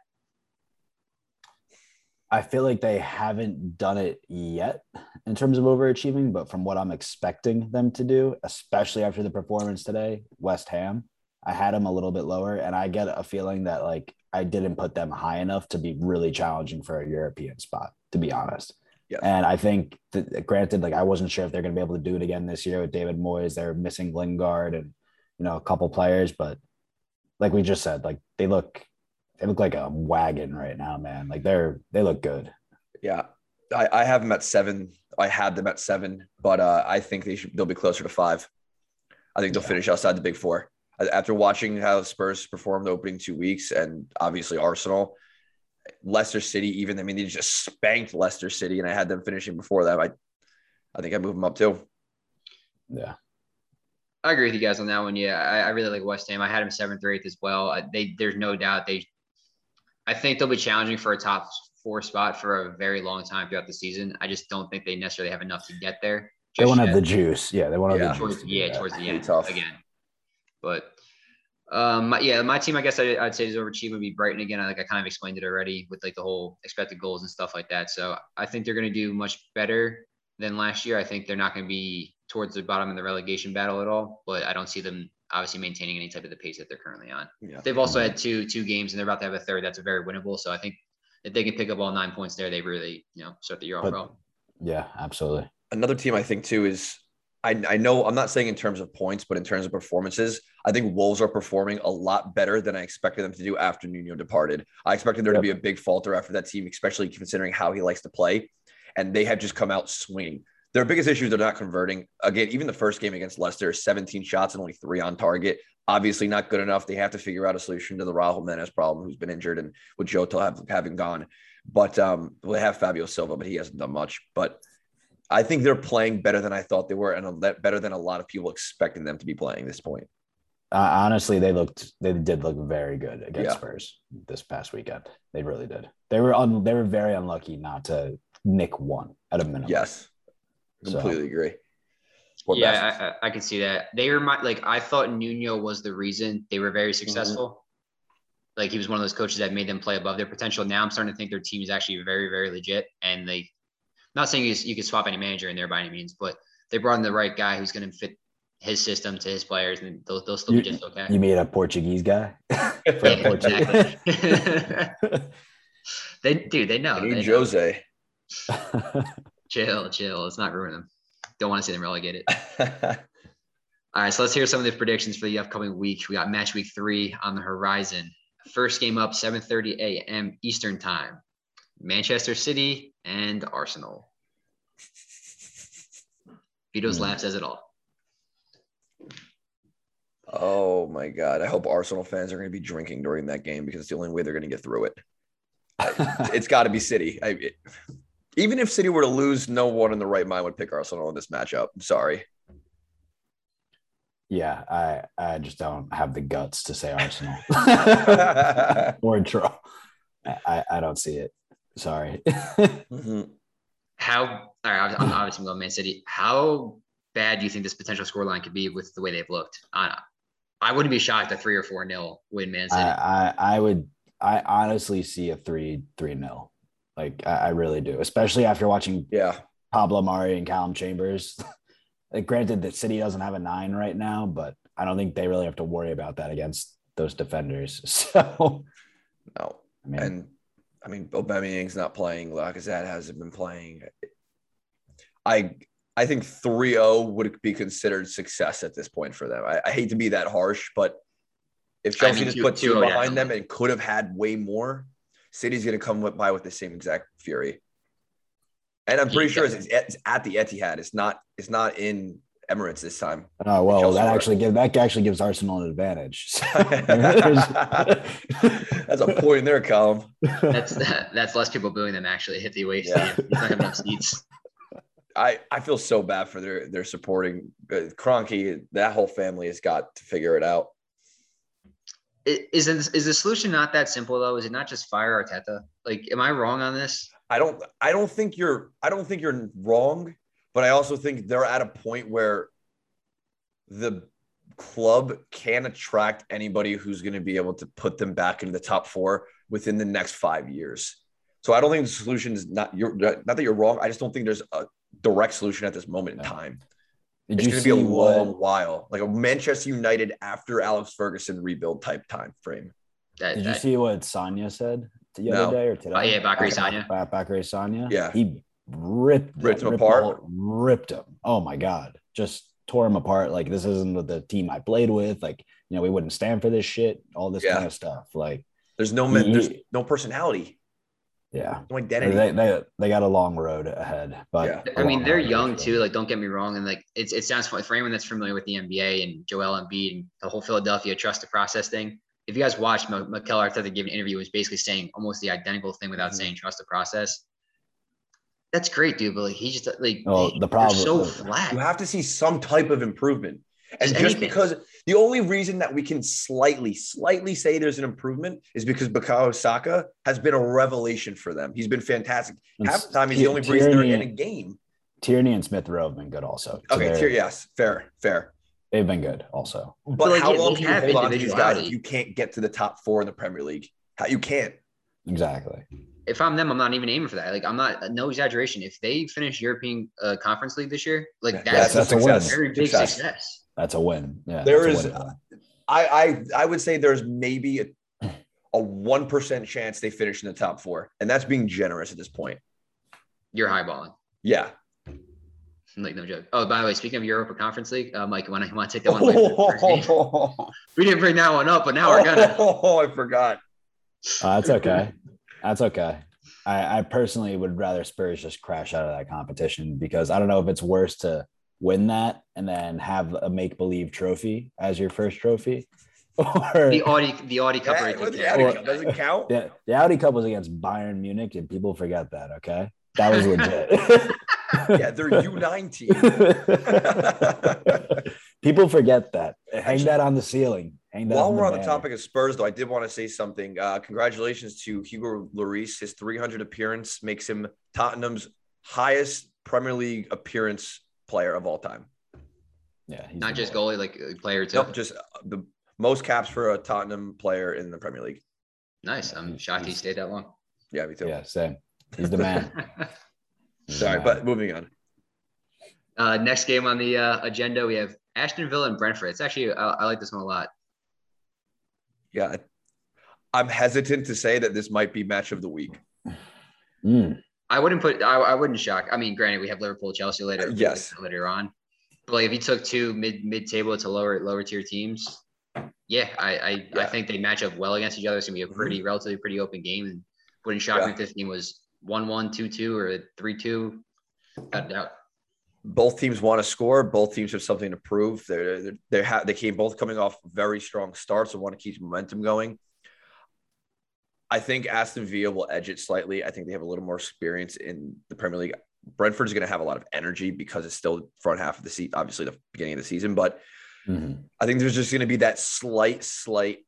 I feel like they haven't done it yet in terms of overachieving, but from what I'm expecting them to do, especially after the performance today, West Ham, I had them a little bit lower, and I get a feeling that like I didn't put them high enough to be really challenging for a European spot, to be honest. Yeah. And I think that granted, like I wasn't sure if they're going to be able to do it again this year with David Moyes. They're missing Lingard and you know a couple players, but like we just said, like they look they look like a wagon right now, man. Like they're they look good. yeah. I, I have them at seven. I had them at seven, but uh, I think they should. They'll be closer to five. I think they'll Yeah. finish outside the big four. After watching how Spurs performed the opening two weeks, and obviously Arsenal, Leicester City, even I mean they just spanked Leicester City, and I had them finishing before that. I, I think I move them up too. Yeah. I agree with you guys on that one. Yeah, I, I really like West Ham. I had them seventh or eighth as well. I, they there's no doubt they. I think they'll be challenging for a top four spot for a very long time throughout the season. I just don't think they necessarily have enough to get there. They just won't have the juice. Yeah, they won't have Yeah. the juice. towards to yeah that. towards the Pretty end tough. again. But um, my, yeah, my team I guess I, I'd say is overachieving would be Brighton again. I like I kind of explained it already with like the whole expected goals and stuff like that. So I think they're going to do much better than last year. I think they're not going to be towards the bottom of the relegation battle at all. But I don't see them obviously maintaining any type of the pace that they're currently on. Yeah. They've also had two two games and they're about to have a third. That's a very winnable. So I think if they can pick up all nine points there, they really you know start the year off well. Yeah, absolutely. Another team I think too is I, I know I'm not saying in terms of points, but in terms of performances, I think Wolves are performing a lot better than I expected them to do after Nuno departed. I expected there to be a big falter after that team, especially considering how he likes to play. And they have just come out swinging. Their biggest issue, is they're not converting. Again, even the first game against Leicester, 17 shots and only three on target. Obviously not good enough. They have to figure out a solution to the Raul Jimenez problem, who's been injured, and with Jota have, having gone. But um, they have Fabio Silva, but he hasn't done much. But I think they're playing better than I thought they were, and better than a lot of people expecting them to be playing at this point. Uh, honestly, they looked they did look very good against Yeah. Spurs this past weekend. They really did. They were un, they were very unlucky not to nick one at a minimum. Yes, So- completely agree. Poor yeah. I, I, I can see that. They remind like I thought Nuno was the reason they were very successful. Like he was one of those coaches that made them play above their potential. Now I'm starting to think their team is actually very, very legit. And they, not saying you, you could swap any manager in there by any means, but they brought in the right guy who's going to fit his system to his players, and they'll, they'll still be just okay. You made a Portuguese guy. (laughs) For Yeah, Portugal. exactly. (laughs) they, dude, they know. I They need know. Jose. (laughs) Chill, chill. Let's not ruin them. Don't want to see them relegated. All right, so let's hear some of the predictions for the upcoming week. We got match week three on the horizon. First game up, 7:30 a.m. Eastern time. Manchester City and Arsenal. Vito's Hmm. laugh says it all. oh my god! I hope Arsenal fans are going to be drinking during that game because it's the only way they're going to get through it. (laughs) It's got to be City. I, it- even if City were to lose, no one in the right mind would pick Arsenal in this matchup. I'm sorry. yeah, I I just don't have the guts to say Arsenal (laughs) (laughs) or draw. I, I don't see it. Sorry. (laughs) Mhm. How? All right, I'm obviously going Man City. How bad do you think this potential scoreline could be with the way they've looked? I, I wouldn't be shocked at three or four nil win Man City. I, I I would I honestly see a three three nil. Like I, I really do, especially after watching Yeah. Pablo Mari and Calum Chambers. (laughs) like, granted that City doesn't have a nine right now, but I don't think they really have to worry about that against those defenders. (laughs) So No. And I mean, Aubameyang's not playing. Lacazette hasn't been playing. I I think 3-0 would be considered success at this point for them. I, I hate to be that harsh, but if Chelsea just put two 2-0 behind them and could have had way more, City's going to come by with the same exact fury. And I'm Yeah, pretty sure it's, it's at the Etihad. It's not. It's not in Emirates this time. Oh well, that were- actually give that actually gives Arsenal an advantage. (laughs) (laughs) That's a point there, Colin. That's (laughs) that's less people booing them actually hit the away Yeah. stadium. Not having enough seats. I, I feel so bad for their their supporting uh, Kroenke. That whole family has got to figure it out. I- Is it- is the solution not that simple though? Is it not just fire Arteta? Like, am I wrong on this? I don't I don't think you're I don't think you're wrong, but I also think they're at a point where the club can attract anybody who's going to be able to put them back into the top four within the next five years. So I don't think the solution is not you're not that you're wrong. I just don't think there's a direct solution at this moment in time. Did it's you going to see be a long what? while, like a Manchester United after Alex Ferguson rebuild type time frame. That, Did you that- see what Sagna said the No. other day or today? Oh, yeah, Bakary Bak- Sagna. Ba- Bakary Sagna. Yeah. he ripped Ripped him the apart? whole- ripped him. Oh my god, just tore him apart. Like this isn't the team I played with. Like you know, we wouldn't stand for this shit. All this Yeah. kind of stuff. Like There's no men, there's no personality, yeah, no identity. they, they they got a long road ahead. But Yeah. I a mean, they're young too. Like, don't get me wrong. And like, it's it sounds funny for anyone that's familiar with the NBA and Joel Embiid and the whole Philadelphia trust the process thing. If you guys watched M- Mikel Arteta give an interview, was basically saying almost the identical thing without Mhm. saying trust the process. That's great, dude. But like, he just like Oh, they- the problem- they're so the- flat. You have to see some type of improvement. And Just just because the only reason that we can slightly, slightly say there's an improvement is because Bukayo Saka has been a revelation for them. He's been fantastic. And Half the time, he's the only Tierney- reason they're in a game. Tierney and Smith Rowe have been good also. So Okay, they're- tier, yes, fair, fair. they've been good also. But, like, how yeah, long can you have hold on to these guys if you can't get to the top four in the Premier League? How you can't? Exactly. If I'm them, I'm not even aiming for that. Like, I'm not no exaggeration. If they finish European uh, Conference League this year, like Yeah, that's, that's a a win. very big Success. success. That's a win. Yeah. There that's a is- win. I, I I would say there's maybe a a one percent chance they finish in the top four, and that's being generous at this point. You're highballing. Yeah. Like no joke. Oh, by the way, speaking of Europa Conference League, uh, Mike, want to want to take that one? away from the first game? We didn't bring that one up, but now we're gonna. (laughs) Oh, I forgot. Uh, that's okay. That's okay. I, I personally would rather Spurs just crash out of that competition because I don't know if it's worse to win that and then have a make believe trophy as your first trophy, (laughs) or The Audi, the Audi Cup Yeah, right the. Audi Or- Cup doesn't count. (laughs) the, the Audi Cup was against Bayern Munich and people forget that. Okay, that was (laughs) legit. Yeah, they're U nineteen. people forget that. Hang that on the ceiling. Hang. While we're on the topic of Spurs, though, I did want to say something. Uh, congratulations to Hugo Lloris. His 300 appearance makes him Tottenham's highest Premier League appearance player of all time. yeah, he's Not just goalie, like uh, player too. Nope, just uh, the most caps for a Tottenham player in the Premier League. Nice. I'm shocked he stayed that long. Yeah, me too. Yeah, same. He's the man. (laughs) He's the Sorry, man. but moving on. uh, next game on the uh, agenda, we have Aston Villa and Brentford. It's actually I, I like this one a lot. Yeah, I'm hesitant to say that this might be match of the week. Mm. I wouldn't put. I, I wouldn't shock. I mean, granted, we have Liverpool, Chelsea later. Uh, yes. later on. But like, if you took two mid mid table to lower lower tier teams, yeah, I I, I think they match up well against each other. It's gonna be a pretty relatively pretty open game, and wouldn't shock Yeah. me if this game was one one two two or three two. Without a doubt. Both teams want to score. Both teams have something to prove. They're, they're, they have they came both coming off very strong starts and want to keep momentum going. I think Aston Villa will edge it slightly. I think they have a little more experience in the Premier League. Brentford is going to have a lot of energy because it's still front half of the season, obviously the beginning of the season. But Mhm. I think there's just going to be that slight, slight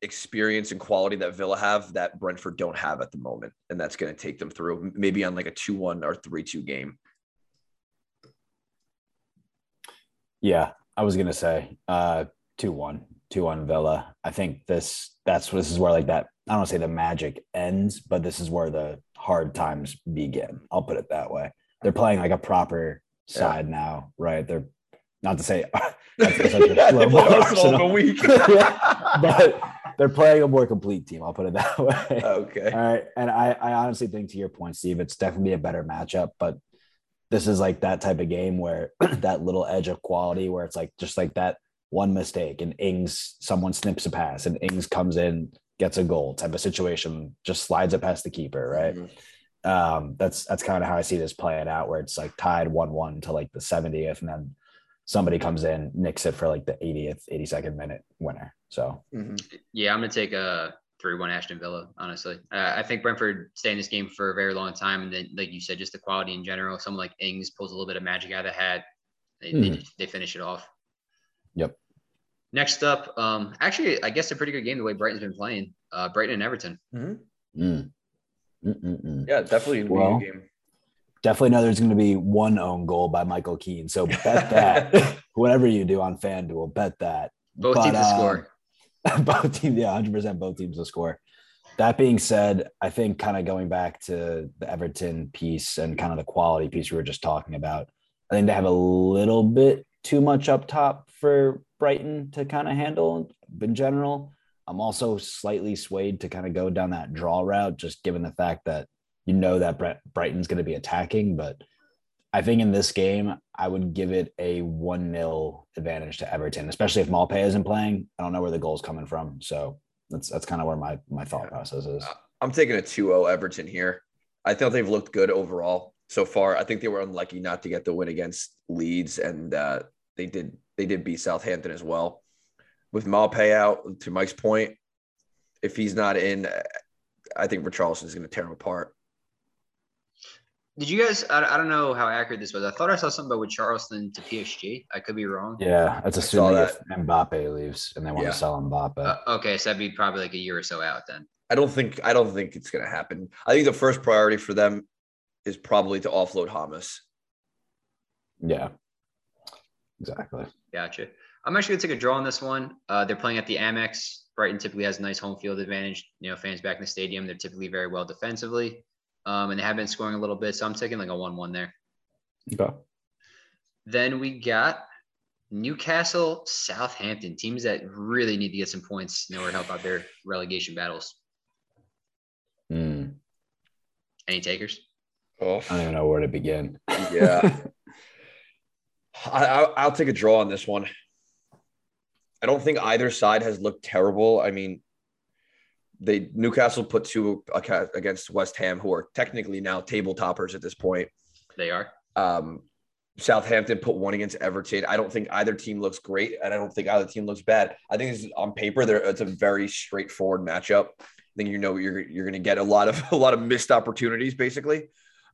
experience and quality that Villa have that Brentford don't have at the moment, and that's going to take them through maybe on like a two-one or three-two game. Yeah, I was gonna say uh two one, two one Villa. I think this that's this is where like that I don't say the magic ends, but this is where the hard times begin. I'll put it that way. They're playing like a proper side now, right? They're not to say (laughs) (laughs) that's such a Yeah, slow they play ball Arsenal Arsenal. a week. (laughs) but they're playing a more complete team. I'll put it that way. Okay. All right. And I, I honestly think to your point, Steve, it's definitely a better matchup, but this is like that type of game where (clears throat) that little edge of quality where it's like just like that one mistake and Ings, someone snips a pass and Ings comes in, gets a goal type of situation, just slides it past the keeper, right? Mhm. Um, that's that's kind of how I see this playing out, where it's like tied one-one to like the 70th, and then somebody comes in, nicks it for like the 80th, 82nd minute winner. So Mhm. Yeah, I'm gonna take a three-one Aston Villa. Honestly, uh, I think Brentford stay in this game for a very long time, and then, like you said, just the quality in general. Someone like Ings pulls a little bit of magic out of the hat. They, they, Mhm. they finish it off. Yep. Next up, um, actually, I guess a pretty good game the way Brighton's been playing. Uh, Brighton and Everton. Mhm. mm. Yeah, definitely a Well, game. definitely know there's going to be one own goal by Michael Keane. So bet that (laughs) whatever you do on FanDuel, bet that. Both But, teams to um, score. (laughs) both teams, yeah, 100% both teams will score. That being said, I think kind of going back to the Everton piece and kind of the quality piece we were just talking about, I think they have a little bit too much up top for Brighton to kind of handle in general. I'm also slightly swayed to kind of go down that draw route, just given the fact that you know that Brighton's going to be attacking. But I think in this game, I would give it a 1 0 advantage to Everton, especially if Maupay isn't playing. I don't know where the goal's coming from. So that's that's kind of where my, my thought Yeah. process is. I'm taking a 2-0 Everton here. I thought they've looked good overall so far. I think they were unlucky not to get the win against Leeds, and uh, they did they did beat Southampton as well. With Maupay out, to Mike's point, if he's not in, I think Richarlison is going to tear him apart. Did you guys? I, I don't know how accurate this was. I thought I saw something about Richarlison to PSG. I could be wrong. Yeah, it's saw assuming if that. Mbappe leaves and they want Yeah. to sell Mbappe. Uh, okay, so that'd be probably like a year or so out then. I don't think I don't think it's going to happen. I think the first priority for them is probably to offload Hamas. yeah, exactly. Gotcha. I'm actually gonna take a draw on this one. Uh, they're playing at the Amex. Brighton typically has a nice home field advantage. You know, fans back in the stadium, they're typically very well defensively, um, and they have been scoring a little bit. So I'm taking like a one-one there. Okay. Then we got Newcastle, Southampton, teams that really need to get some points in order to help out their relegation battles. Mm, Any takers? Oh, I don't even know where to begin. Yeah. (laughs) I, I, I'll take a draw on this one. I don't think either side has looked terrible. I mean, they Newcastle put two against West Ham, who are technically now table toppers at this point. They are. Um, Southampton put one against Everton. I don't think either team looks great, and I don't think either team looks bad. I think this is, on paper, there it's a very straightforward matchup. I think you know you're you're going to get a lot of (laughs) a lot of missed opportunities, basically.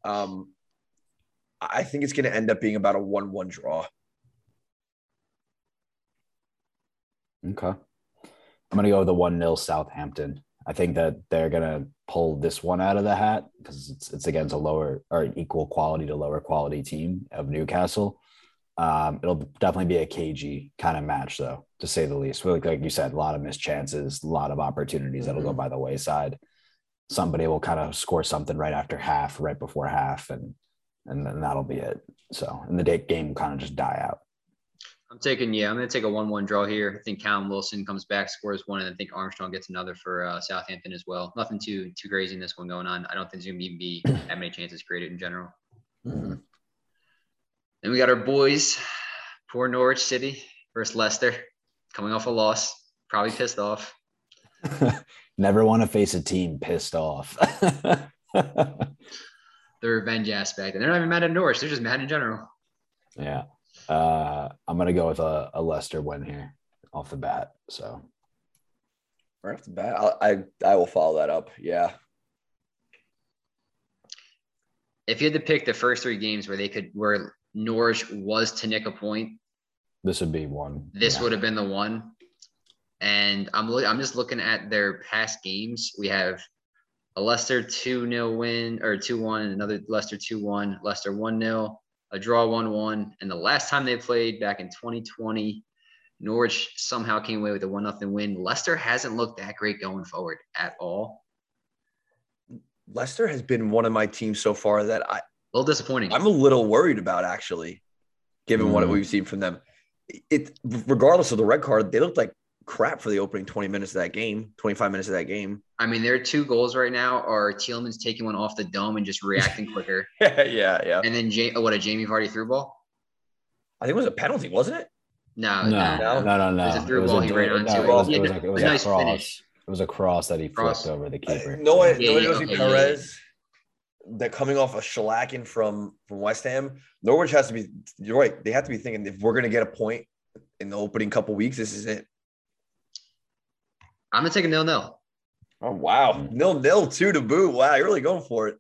Um, I think it's going to end up being about a one-one draw. Okay. I'm gonna go with the one 0 Southampton. I think that they're gonna pull this one out of the hat because it's it's against a lower or equal quality to lower quality team of Newcastle. Um, it'll definitely be a cagey kind of match, though, to say the least. Like, like you said, a lot of missed chances, a lot of opportunities that'll go Mhm. by the wayside. Somebody will kind of score something right after half, right before half, and and then that'll be it. So, and the game kind of just die out. I'm taking, yeah, I'm going to take a 1 1 draw here. I think Callum Wilson comes back, scores one, and I think Armstrong gets another for uh, Southampton as well. Nothing too too crazy in this one going on. I don't think there's going to be (clears throat) that many chances created in general. Then we got our boys, poor Norwich City versus Leicester, coming off a loss, probably pissed off. (laughs) Never want to face a team pissed off. (laughs) The revenge aspect. And they're not even mad at Norwich, they're just mad in general. yeah. Uh, I'm going to go with a, a Leicester win here off the bat. So, Right off the bat, I, I I will follow that up. Yeah, If you had to pick the first three games where they could, where Norwich was to nick a point, this would be one. this Yeah. would have been the one. And I'm look, I'm just looking at their past games. We have a Leicester 2 0 win or 2 1, another Leicester 2 1, Leicester 1 0, a draw 1 1. And the last time they played back in 2020, Norwich somehow came away with a 1 0 win. Leicester hasn't looked that great going forward at all. Leicester has been one of my teams so far that I A little disappointing. I'm a little worried about actually, given what Mm. we've seen from them. It regardless of the red card, they looked like crap for the opening 20 minutes of that game, 25 minutes of that game. I mean, their two goals right now are Tielemans taking one off the dome and just reacting (laughs) quicker, (laughs) yeah, yeah, yeah. and then Ja- oh, what a Jamie Vardy through ball. I think it was a penalty, wasn't it? No, No, no, no, no, no. It was a through ball he ran onto. it it. was, it was, a, it it was was a a nice cross. finish. It was a cross that he Cross. flipped over the uh, keeper. no, I, Yeah, no, it yeah, was okay, yeah, Perez. That coming off a shellacking from from West Ham, Norwich has to be. You're right. They have to be thinking if we're gonna get a point in the opening couple weeks, this is it. I'm gonna take a nil nil. Oh wow, nil nil two to boot. Wow, you're really going for it.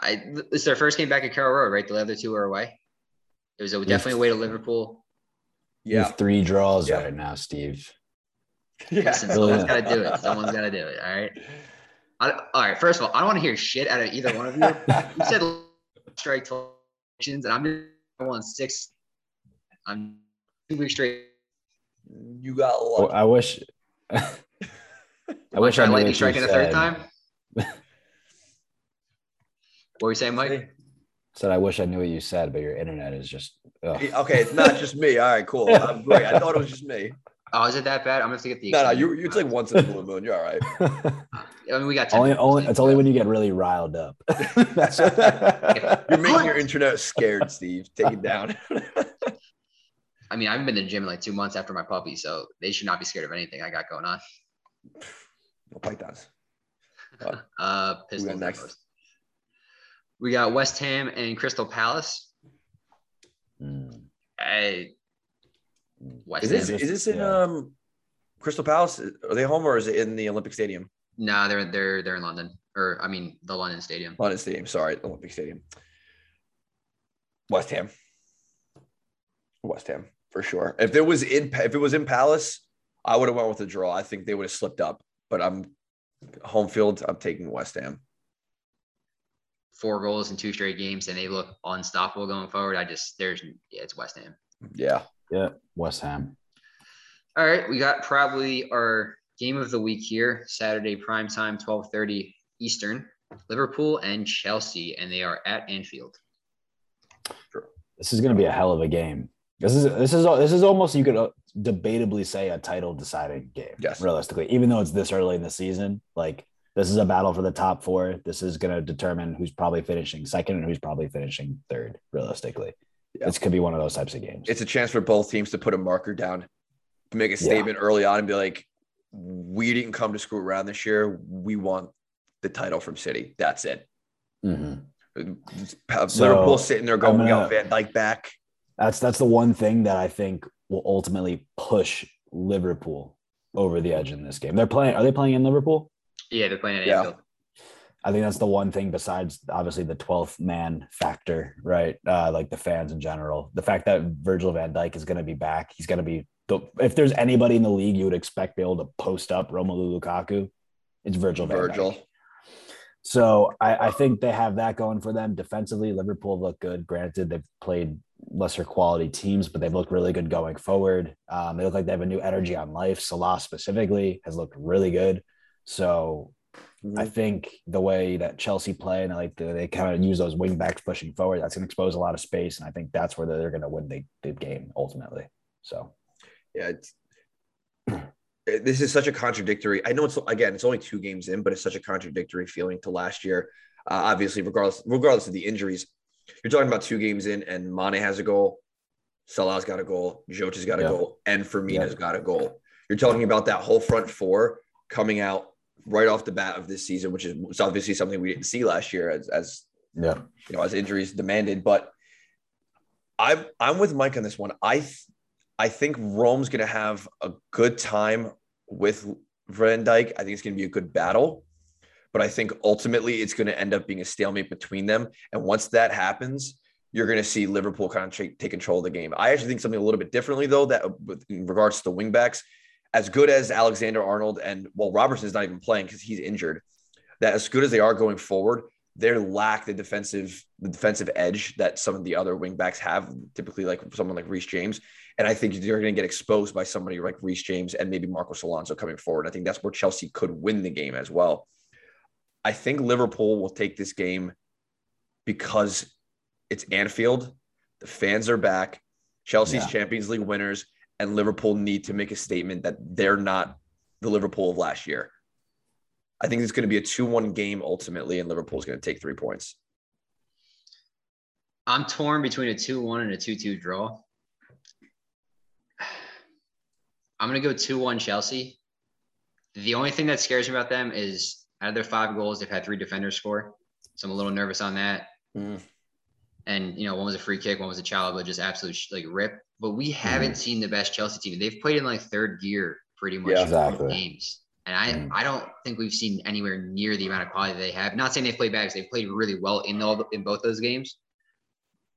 I it's their first game back at Carrow Road, right? The other two are away. It was a, definitely away to Liverpool. You have Yeah, three draws Yeah. right now, Steve. yeah. Listen, someone's got to do it. Someone's got to do it. All right. I, all right. First of all, I don't want to hear shit out of either one of you. You said (laughs) strike 12 and I'm just on six. I'm two weeks straight. You got Well. I wish. I I wish I knew lightning what you strike in the third time. (laughs) what were you saying, Mike? Said I wish I knew what you said, but your internet is just. ugh. Okay, it's not just me. All right, cool. I'm great. I thought it was just me. Oh, is it that bad? I'm gonna have to get the. No, no, you, you it's like once in a blue moon. You're all right. (laughs) I mean, we got only, only it's only when you get really riled up. (laughs) You're making your internet scared, Steve. Take it down. I mean, I haven't been to the gym in like two months after my puppy, so they should not be scared of anything I got going on. No pythons. (laughs) Uh, Pistols next? We got West Ham and Crystal Palace. Mm. Hey, West Is this just- is this in yeah. um Crystal Palace? Are they home or is it in the Olympic Stadium? No, they're they're they're in London, or I mean, the London Stadium. London Stadium. Sorry, Olympic Stadium. West Ham. West Ham for sure. If it was in if it was in Palace, I would have went with a draw. I think they would have slipped up. But I'm home field. I'm taking West Ham. Four goals in two straight games, and they look unstoppable going forward. I just there's yeah, it's West Ham. Yeah. Yeah, West Ham. All right, we got probably our game of the week here, Saturday prime time, twelve thirty Eastern. Liverpool and Chelsea, and they are at Anfield. This is going to be a hell of a game. This is this is this is almost you could uh, debatably say a title deciding game. Yes. realistically, even though it's this early in the season, like this is a battle for the top four. This is going to determine who's probably finishing second and who's probably finishing third. Realistically, Yeah. this could be one of those types of games. It's a chance for both teams to put a marker down, to make a statement early on and be like, we didn't come to screw around this year. We want the title from City. That's it. Mhm. So, Liverpool sitting there going, I'm we got Van Dijk back. That's that's the one thing that I think will ultimately push Liverpool over the edge in this game. They're playing. Are they playing in Liverpool? Yeah, they're playing at Yeah. Anfield. I think that's the one thing besides obviously the 12th man factor, right? Uh, like the fans in general. The fact that Virgil van Dijk is going to be back. He's going to be, the, if there's anybody in the league you would expect to be able to post up Romelu Lukaku, it's Virgil van Virgil. Dijk. So I, I think they have that going for them. Defensively, Liverpool look good. Granted, they've played lesser quality teams, but they've looked really good going forward. Um, they look like they have a new energy on life. Salah specifically has looked really good. So I Mhm. think the way that Chelsea play and like the, they kind of use those wing backs pushing forward, that's going to expose a lot of space, and I think that's where they're going to win the, the game ultimately. So Yeah, this is such a contradictory. I know it's again, it's only two games in, but it's such a contradictory feeling to last year. Uh, obviously, regardless regardless of the injuries, you're talking about two games in, and Mane has a goal, Salah's got a goal, Jota's got a Yeah. goal, and Firmino's Yeah. got a goal. You're talking about that whole front four coming out right off the bat of this season, which is obviously something we didn't see last year as as yeah, you know, as injuries demanded. But I'm I'm with Mike on this one. I I think Rome's going to have a good time with Van Dijk. I think it's going to be a good battle, but I think ultimately it's going to end up being a stalemate between them. And once that happens, you're going to see Liverpool kind of take, control of the game. I actually think something a little bit differently though. That with in regards to the wingbacks, as good as Alexander Arnold and well, Robertson's not even playing because he's injured. That as good as they are going forward, they lack the defensive the defensive edge that some of the other wingbacks have, typically like someone like Reece James. And I think they're going to get exposed by somebody like Reece James and maybe Marcos Alonso coming forward. I think that's where Chelsea could win the game as well. I think Liverpool will take this game because it's Anfield. The fans are back. Chelsea's Yeah. Champions League winners. and Liverpool need to make a statement that they're not the Liverpool of last year. I think it's going to be a 2 1 game ultimately, and Liverpool's going to take three points. I'm torn between a 2 1 and a 2 2 draw. I'm going to go 2 1 Chelsea. The only thing that scares me about them is out of their five goals, they've had three defenders score. So I'm a little nervous on that. Mm. And, you know, one was a free kick, one was a child, but just absolute like rip. But we haven't mm. seen the best Chelsea team. They've played in like third gear pretty much yeah, exactly. games. And I, Mm. I don't think we've seen anywhere near the amount of quality they have. Not saying they've played bad, 'cause they've played really well in all the, in both those games.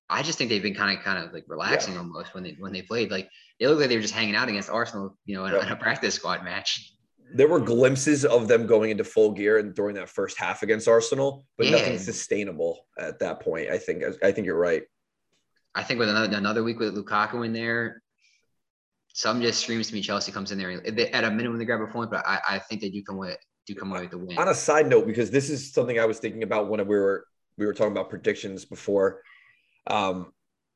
I just think they've been kind of kind of like relaxing almost when they when they played. Like they look like they were just hanging out against Arsenal, you know, in, a- Yeah. in a practice squad match. There were glimpses of them going into full gear and during that first half against Arsenal, but Yeah. nothing sustainable at that point. I think I think you're right. I think with another another week with Lukaku in there, some just screams to me Chelsea comes in there they, at a minimum they grab a point, but I, I think they do come away do come away with the win. On a side note, because this is something I was thinking about when we were we were talking about predictions before. Um,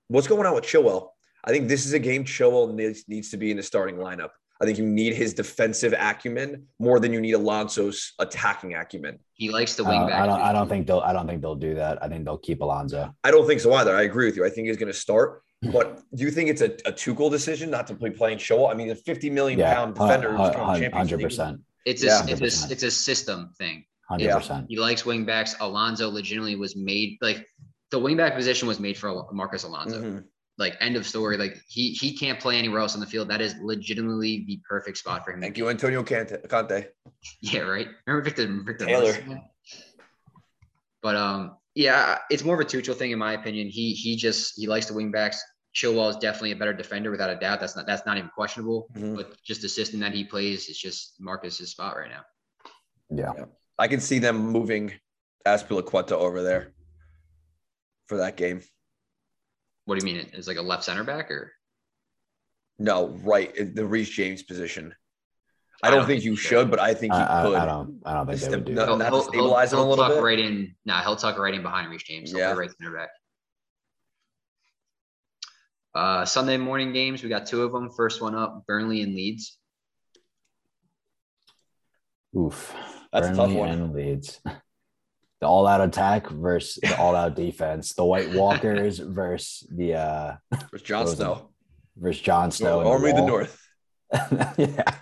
what's going on with Chilwell? I think this is a game Chilwell needs, needs to be in the starting lineup. I think you need his defensive acumen more than you need Alonso's attacking acumen. He likes the I wing don't, back. I don't. I don't think they'll. I don't think they'll do that. I think they'll keep Alonso. I don't think so either. I agree with you. I think he's going to start. (laughs) But do you think it's a, a Tuchel decision not to play playing Chilwell? I mean, a 50 million Yeah, pound defender who's going to Champions hundred percent, It's a Yeah. it's a it's a system thing. hundred percent. He likes wing backs. Alonso legitimately was made like the wingback position was made for Marcos Alonso. Mhm. Like end of story. Like he he can't play anywhere else on the field. That is legitimately the perfect spot for him. Thank you, Antonio Conte. Conte. Yeah, right. Remember Victor Victor Taylor. Moses? But um, yeah, it's more of a Tuchel thing in my opinion. He he just he likes the wingbacks. Chilwell is definitely a better defender without a doubt. That's not that's not even questionable. Mhm. But just the system that he plays is just Marcos's spot right now. Yeah. I can see them moving Azpilicueta over there for that game. What do you mean? It's like a left center back or No, right. in The Reece James position. I I don't don't think think you should, should. but I think he I, could. I, I don't. I don't think they would do No, that. not to stabilize him a little tuck bit? right in. Nah, he'll tuck right in behind Reece James. He'll Yeah. play right center back. Uh, Sunday morning games. We got two of them. First one up, Burnley and Leeds. Oof. That's a tough Burnley one. and Leeds. (laughs) The all-out attack versus the all-out defense. The White Walkers (laughs) versus the uh There's Jon Snow. versus Jon Snow. and Army of the North. (laughs) yeah.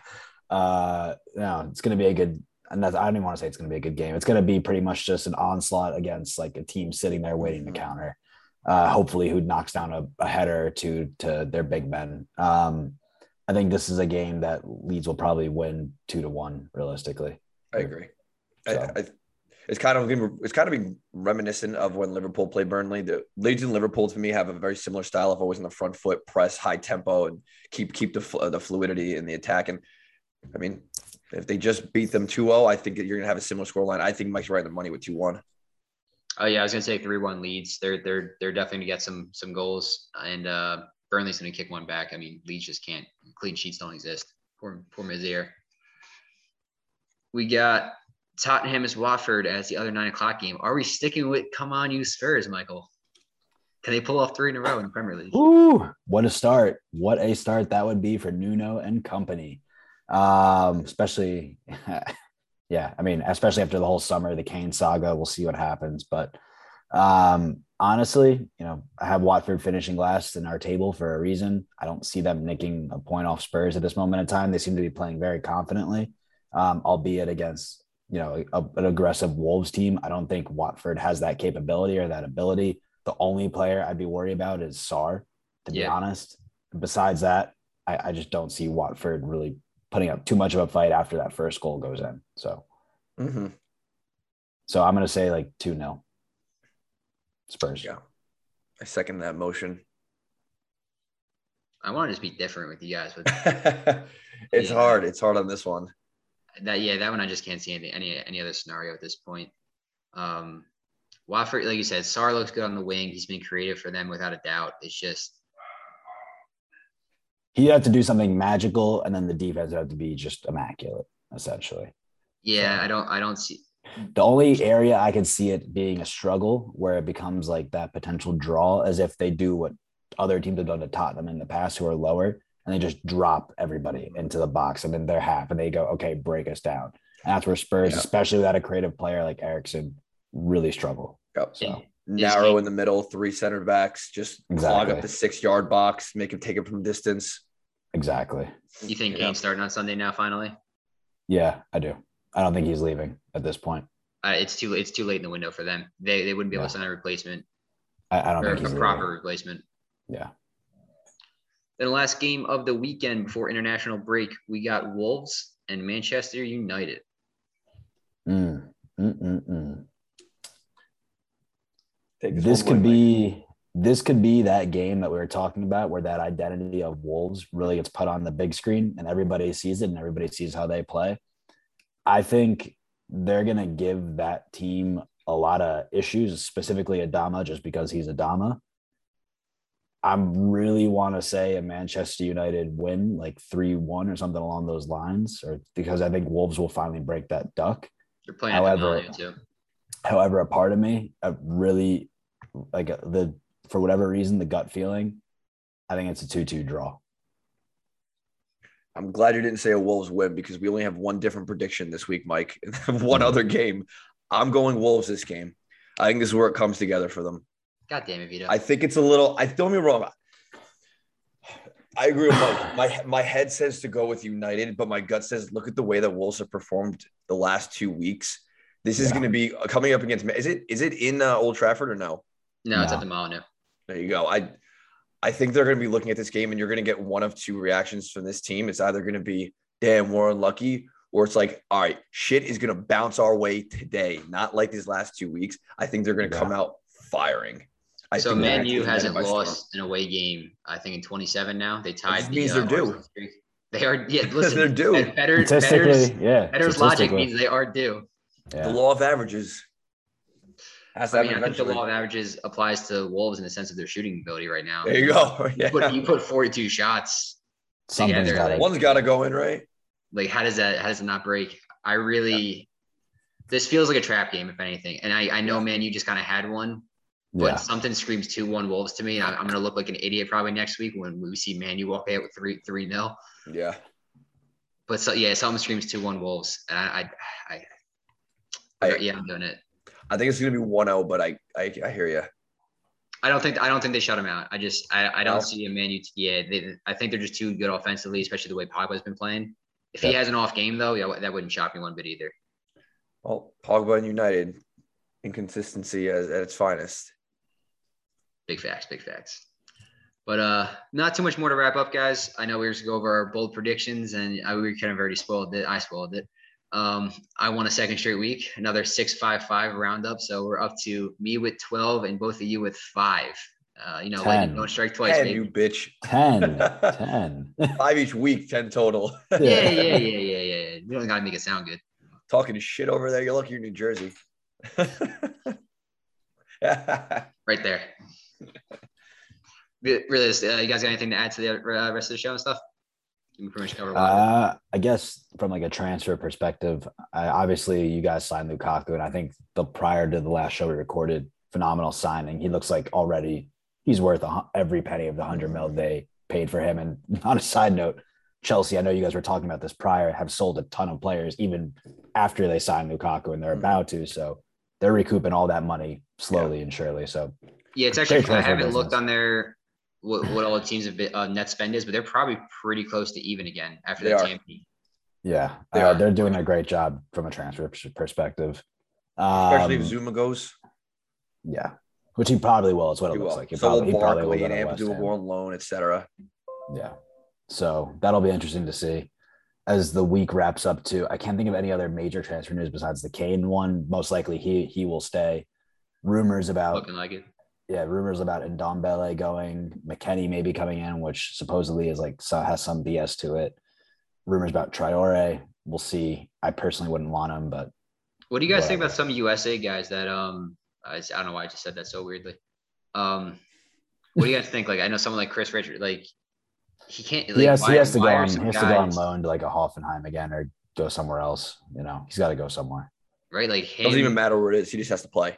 Uh, no, it's going to be a good. And that's, I don't even want to say it's going to be a good game. It's going to be pretty much just an onslaught against like a team sitting there waiting to counter. Uh, hopefully, who knocks down a, a header or two to their big men. Um, I think this is a game that Leeds will probably win two to one, realistically. I agree. I, I, it's kind of it's kind of been reminiscent of when Liverpool played Burnley. The Leeds and Liverpool to me have a very similar style of always on the front foot, press, high tempo, and keep keep the the fluidity in the attack. And I mean, if they just beat them 2-0, I think you're gonna have a similar scoreline. I think Mike's right on the money with 2-1. Oh yeah, I was gonna say three one Leeds. They're they're they're definitely gonna get some some goals, and uh, Burnley's gonna kick one back. I mean, Leeds just can't. Clean sheets don't exist. Poor poor Meslier. We got Tottenham as Watford as the other nine o'clock game. Are we sticking with come on you Spurs, Michael? Can they pull off three in a row in the Premier League? Ooh, what a start. What a start that would be for Nuno and company. Um, especially, (laughs) yeah, I mean, especially after the whole summer, the Kane saga, we'll see what happens. But um, honestly, you know, I have Watford finishing last in our table for a reason. I don't see them nicking a point off Spurs at this moment in time. They seem to be playing very confidently, um, albeit against, you know, a, an aggressive Wolves team. I don't think Watford has that capability or that ability. The only player I'd be worried about is Sarr, to be honest. Besides that, I, I just don't see Watford really putting up too much of a fight after that first goal goes in. So, Mm-hmm. so I'm going to say like 2 0 Spurs. Yeah. I second that motion. I want to just be different with you guys, but (laughs) it's Yeah. hard. It's hard on this one. That yeah, that one I just can't see any any, any other scenario at this point. Um, Watford, like you said, Sarr looks good on the wing. He's been creative for them without a doubt. It's just He'd have to do something magical, and then the defense would have to be just immaculate, essentially. yeah, So- I don't I don't see The only area I can see it being a struggle where it becomes like that potential draw as if they do what other teams have done to Tottenham in the past who are lower and they just drop everybody into the box and then they're half and they go, okay, break us down. And that's where Spurs, Yeah. especially without a creative player like Eriksen, really struggle. Yep. So Narrow in the middle, three center backs, just clog up the six yard box, make him take it from distance. exactly. You think Yeah. Kane's starting on Sunday now? Finally, Yeah, I do. I don't think he's leaving at this point. uh, it's too it's too late in the window for them. They they wouldn't be able to Yeah. sign a replacement I, I don't or think a he's proper leaving. replacement. Yeah. Then the last game of the weekend before international break, we got Wolves and Manchester United. Mm, mm, mm, mm. Take This could away, Mike. be this could be that game that we were talking about where that identity of Wolves really gets put on the big screen and everybody sees it and everybody sees how they play. I think they're gonna give that team a lot of issues, specifically Adama, just because he's Adama. I really want to say a Manchester United win, like 3 1 or something along those lines, or because I think Wolves will finally break that duck. You're playing at However- too. However, a part of me, I really like the for whatever reason, the gut feeling, I think it's a 2 2 draw. I'm glad you didn't say a Wolves win because we only have one different prediction this week, Mike. (laughs) One other game. I'm going Wolves this game. I think this is where it comes together for them. God damn it, Vito. I think it's a little. I don't me wrong. I agree with Mike. (sighs) My my head says to go with United, but my gut says look at the way that Wolves have performed the last two weeks. This is Yeah. going to be coming up against. Is it is it in uh, Old Trafford or no? no, it's at the Molineux. There you go. I I think they're going to be looking at this game, and you're going to get one of two reactions from this team. It's either going to be damn we're unlucky, or it's like all right, shit is going to bounce our way today, not like these last two weeks. I think they're going to Yeah. come out firing. I so think Man U hasn't lost an away game, I think, in 27 now. They tied just the means uh, they're due. They are, yeah, (laughs) listen, They're due. bet- Better, Statistically, better's, yeah. better's logic means they are due. yeah. The law of averages. Has I mean, I think the law of averages applies to Wolves in the sense of their shooting ability right now. There you go. (laughs) You Yeah. put, you put 42 shots. Something's together, got to like- One's got to go in, right? Like, how does that, how does it not break? I really, this feels like a trap game, if anything. And I, I know, man, you just kind of had one, but yeah. something screams 2 1 Wolves to me. And I, I'm going to look like an idiot probably next week when we see Manu walk out with 3 3 nil. Yeah. But so, yeah, something screams 2 1 Wolves. And I, I, I, I- yeah, I'm doing it. I think it's going to be 1 0, but I, I, I hear you. I don't think I don't think they shut him out. I just I, I don't No. see a Man U. Yeah, they, I think they're just too good offensively, especially the way Pogba's been playing. If he has an off game though, yeah, that wouldn't shock me one bit either. Well, Pogba and United, inconsistency at its finest. Big facts, big facts. But uh, not too much more to wrap up, guys. I know we were going to go over our bold predictions, and I, we kind of already spoiled it. I spoiled it. Um, I won a second straight week, another six five five roundup. So we're up to me with twelve and both of you with five. Uh, you know, like don't strike twice, Ten, baby. you bitch. 10. (laughs) 10. Five each week, 10 total. (laughs) Yeah, yeah, yeah, yeah, yeah, yeah. We don't gotta make it sound good. Talking shit over there. You're lucky you're in New Jersey. (laughs) right there. Re- Really, uh, you guys got anything to add to the uh, rest of the show and stuff? We pretty much covered a lot. Uh, I guess from like a transfer perspective, I, obviously you guys signed Lukaku, and I think the prior to the last show we recorded, phenomenal signing. He looks like already he's worth a, every penny of the hundred mil they paid for him. And (laughs) on a side note, Chelsea, I know you guys were talking about this prior, have sold a ton of players even after they signed Lukaku, and they're Mhm. about to. So they're recouping all that money slowly and surely. So Yeah, it's actually. Great I haven't looked on their what, what all the teams have been, uh, net spend is, but they're probably pretty close to even again after They that are. Tampa. yeah, They uh, are. they're doing a great job from a transfer pers- perspective. Especially Um, if Zouma goes. Yeah, which he probably will. Is what it He looks will. like. He so probably, he will probably will Barkley go and to do Ham. go on loan, etc. Yeah, so that'll be interesting to see as the week wraps up. Too, I can't think of any other major transfer news besides the Kane one. Most likely, he he will stay. Rumors about Looking like it. Yeah, rumors about Ndombele going, McKennie maybe coming in, which supposedly is like so has some BS to it. Rumors about Traore, We'll see. I personally wouldn't want him, but What do you guys think about some USA guys that um I, I don't know why I just said that so weirdly. Um, what do you guys think? Like I know someone like Chris Richard, like he can't. Like, he has, why- he has to go on. He some has to go on loan to like a Hoffenheim again or go somewhere else. You know, he's got to go somewhere. right? Like him, Doesn't even matter where it is. He just has to play.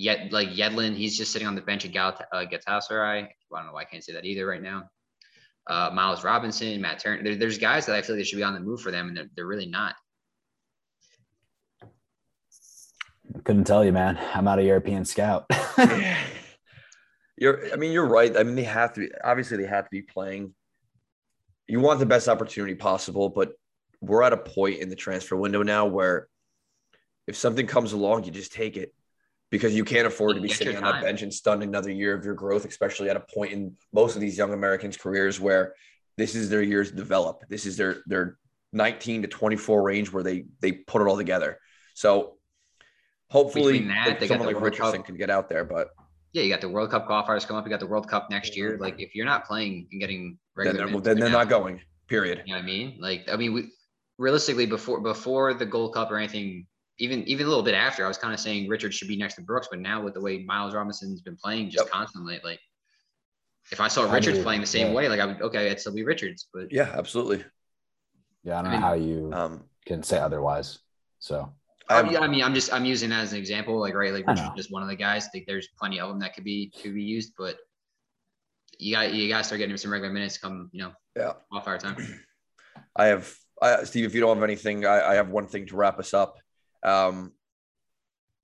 Yet like Yedlin, he's just sitting on the bench at Gal- uh, Galatasaray. I don't know why I can't say that either right now. uh, Miles Robinson, Matt Turner. There, there's guys that I feel like they should be on the move for them, and they're, they're really not. Couldn't tell you, man. I'm not a European scout. (laughs) You're, I mean, you're right. I mean, they have to be, obviously, they have to be playing. You want the best opportunity possible, but we're at a point in the transfer window now where if something comes along, you just take it because you can't afford to be sitting on that bench and stun another year of your growth, especially at a point in most of these young Americans' careers where this is their years to develop. This is their their 19 to 24 range where they they put it all together. So hopefully that, someone like Richardson Cup. can get out there, but Yeah, you got the World Cup qualifiers coming up. You got the World Cup next year. Like, if you're not playing and getting then regular, they're, then they're now, not going. Period. You know what I mean? Like, I mean, we realistically before before the Gold Cup or anything, even even a little bit after, I was kind of saying Richard should be next to Brooks, but now with the way Miles Robinson's been playing just Yep. constantly, like if I saw I Richards playing the same yeah. way, like I would okay, it'd still be Richards, but Yeah, absolutely. yeah, I don't I know how you Um, can say otherwise. So Oh, I'm- yeah, I mean, I'm just I'm using that as an example, like right, like Richard's just one of the guys. I think there's plenty of them that could be to be used, but you got you got to start getting some regular minutes come you know yeah. off our time. (clears throat) I have, I, Steve, if you don't have anything, I, I have one thing to wrap us up. Um,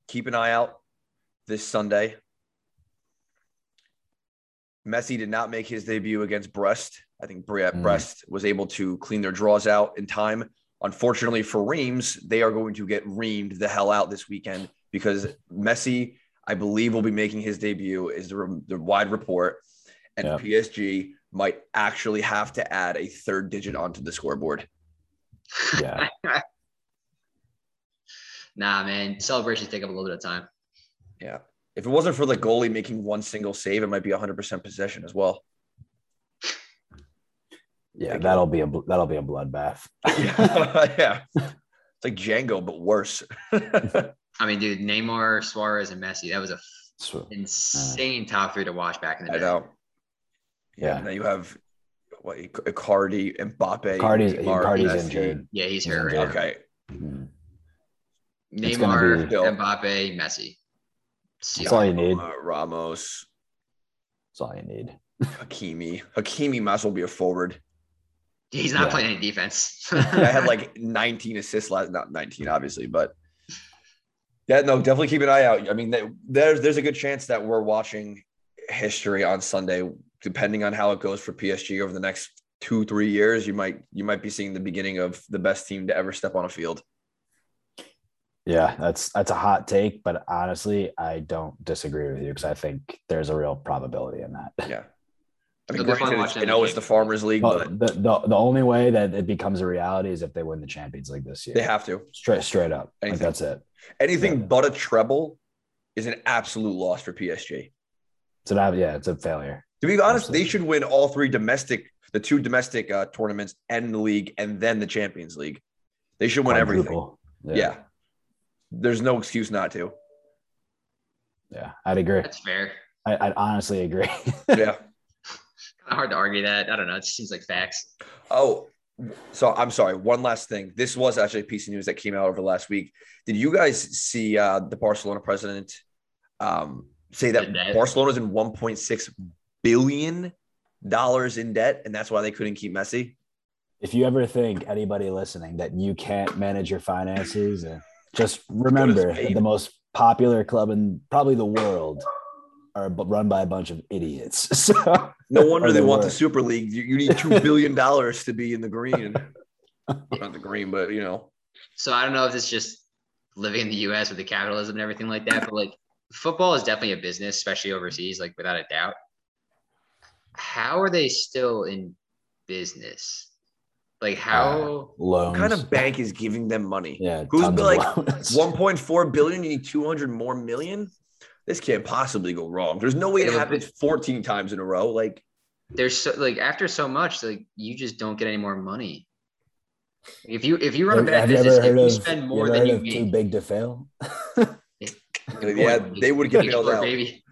keep an eye out this Sunday. Messi did not make his debut against Brest. I think Bre- Mm. Brest was able to clean their draws out in time. Unfortunately for Reims, they are going to get reamed the hell out this weekend because Messi, I believe, will be making his debut. Is the, re- the wide report, and Yeah. PSG might actually have to add a third digit onto the scoreboard. yeah, (laughs) Nah, man, celebrations take up a little bit of time. Yeah. If it wasn't for the goalie making one single save, it might be 100% possession as well. yeah, that'll be a that'll be a bloodbath. (laughs) (laughs) yeah. It's like Django, but worse. (laughs) I mean, dude, Neymar, Suarez, and Messi. That was a f- insane top three to watch back in the day. I day. know. Yeah. Yeah. and Then you have what Icardi, Mbappe. Cardi's Neymar, Cardi's injured. Yeah, he's He's hurt. injured. Right? Okay. Mm. It's gonna Neymar, be- Mbappe, Messi. See That's all you need. Uh, Ramos, That's all you need. Hakimi. Hakimi might as well be a forward. He's not Yeah. playing any defense. (laughs) I had like (laughs) 19 assists last, not 19, obviously, but yeah, no, definitely keep an eye out. I mean, th- there's there's a good chance that we're watching history on Sunday, depending on how it goes for PSG over the next two, three years. You might you might be seeing the beginning of the best team to ever step on a field. Yeah, that's that's a hot take, but honestly, I don't disagree with you because I think there's a real probability in that. Yeah. I mean, It'll granted, it's- I know in it's the. Farmers League, Well, but the, the the only way that it becomes a reality is if they win the Champions League this year. they have to. straight straight up. Like Anything. that's it. Anything Yeah. but a treble is an absolute loss for PSG. So that yeah, it's a failure. To be honest, Absolutely. they should win all three domestic, the two domestic uh, tournaments and the league, and then the Champions League. They should win everything. Quadruple. Yeah. There's no excuse not to. yeah, I'd agree. That's fair. I, I'd honestly agree. (laughs) Yeah. Kind of hard to argue that. I don't know. It just seems like facts. oh, so I'm sorry. One last thing. This was actually a piece of news that came out over the last week. Did you guys see uh, the Barcelona president um, say that The debt? Barcelona's in 1.6 billion dollars in debt, and that's why they couldn't keep Messi? if you ever think anybody listening that you can't manage your finances, uh, just (laughs) remember that the most popular club in probably the world are run by a bunch of idiots. (laughs) So No wonder they they want the Super League. You, you need two billion (laughs) dollars to be in the green. Not the green, but you know. So I don't know if it's just living in the U.S. with the capitalism and everything like that, but like football is definitely a business, especially overseas, like without a doubt. How are they still in business? Like how? loans. What kind of (laughs) bank is giving them money? yeah, Who's tons like (laughs) 1.4 billion, you need 200 more million? This can't possibly go wrong. There's no way it Yeah, happens 14 times in a row. Like, there's so like after so much, like you just don't get any more money. If you if you run a Have, bad have you business, ever if heard you of, spend you more than you of too big to fail? (laughs) Yeah, they would get Page bailed out. baby.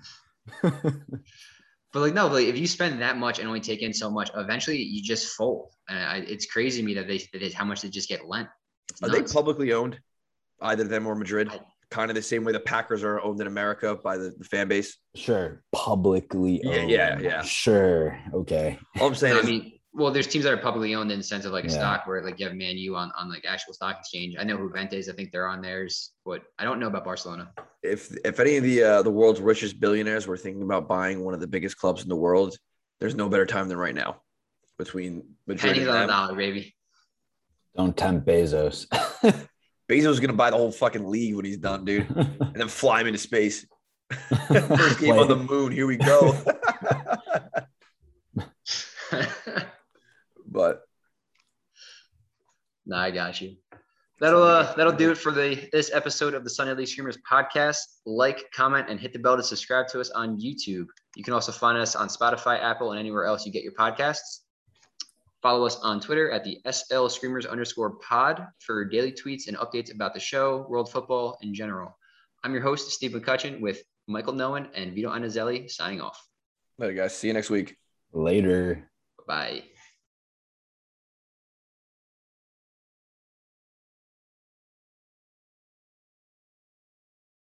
But like no, like if you spend that much and only take in so much, eventually you just fold. And I, it's crazy to me that they that is how much they just get lent. It's Are they publicly owned? Either them or Madrid? I- Kind of the same way the Packers are owned in America by the, the fan base. Sure, publicly. Yeah, yeah, yeah. Sure. Okay. All I'm saying I mean, well, there's teams that are publicly owned in the sense of like a Yeah. stock where like you have Man U on, on like actual stock exchange. I know Juventus, I think they're on theirs, but I don't know about Barcelona. If if any of the uh, the world's richest billionaires were thinking about buying one of the biggest clubs in the world, there's no better time than right now. Between Madrid Pennies and on the dollar, baby. Don't tempt Bezos. (laughs) Bezos is gonna buy the whole fucking league when he's done, dude, and then fly him into space. (laughs) First game on the moon. Here we go. (laughs) but Nah, I got you. That'll uh, that'll do it for the this episode of the Sunday League Screamers podcast. Like, comment, and hit the bell to subscribe to us on YouTube. You can also find us on Spotify, Apple, and anywhere else you get your podcasts. Follow us on Twitter at the SL Screamers underscore pod for daily tweets and updates about the show, world football in general. I'm your host, Steve McCutcheon, with Michael Nowen and Vito Anazelli signing off. later, guys. See you next week. Later. Bye.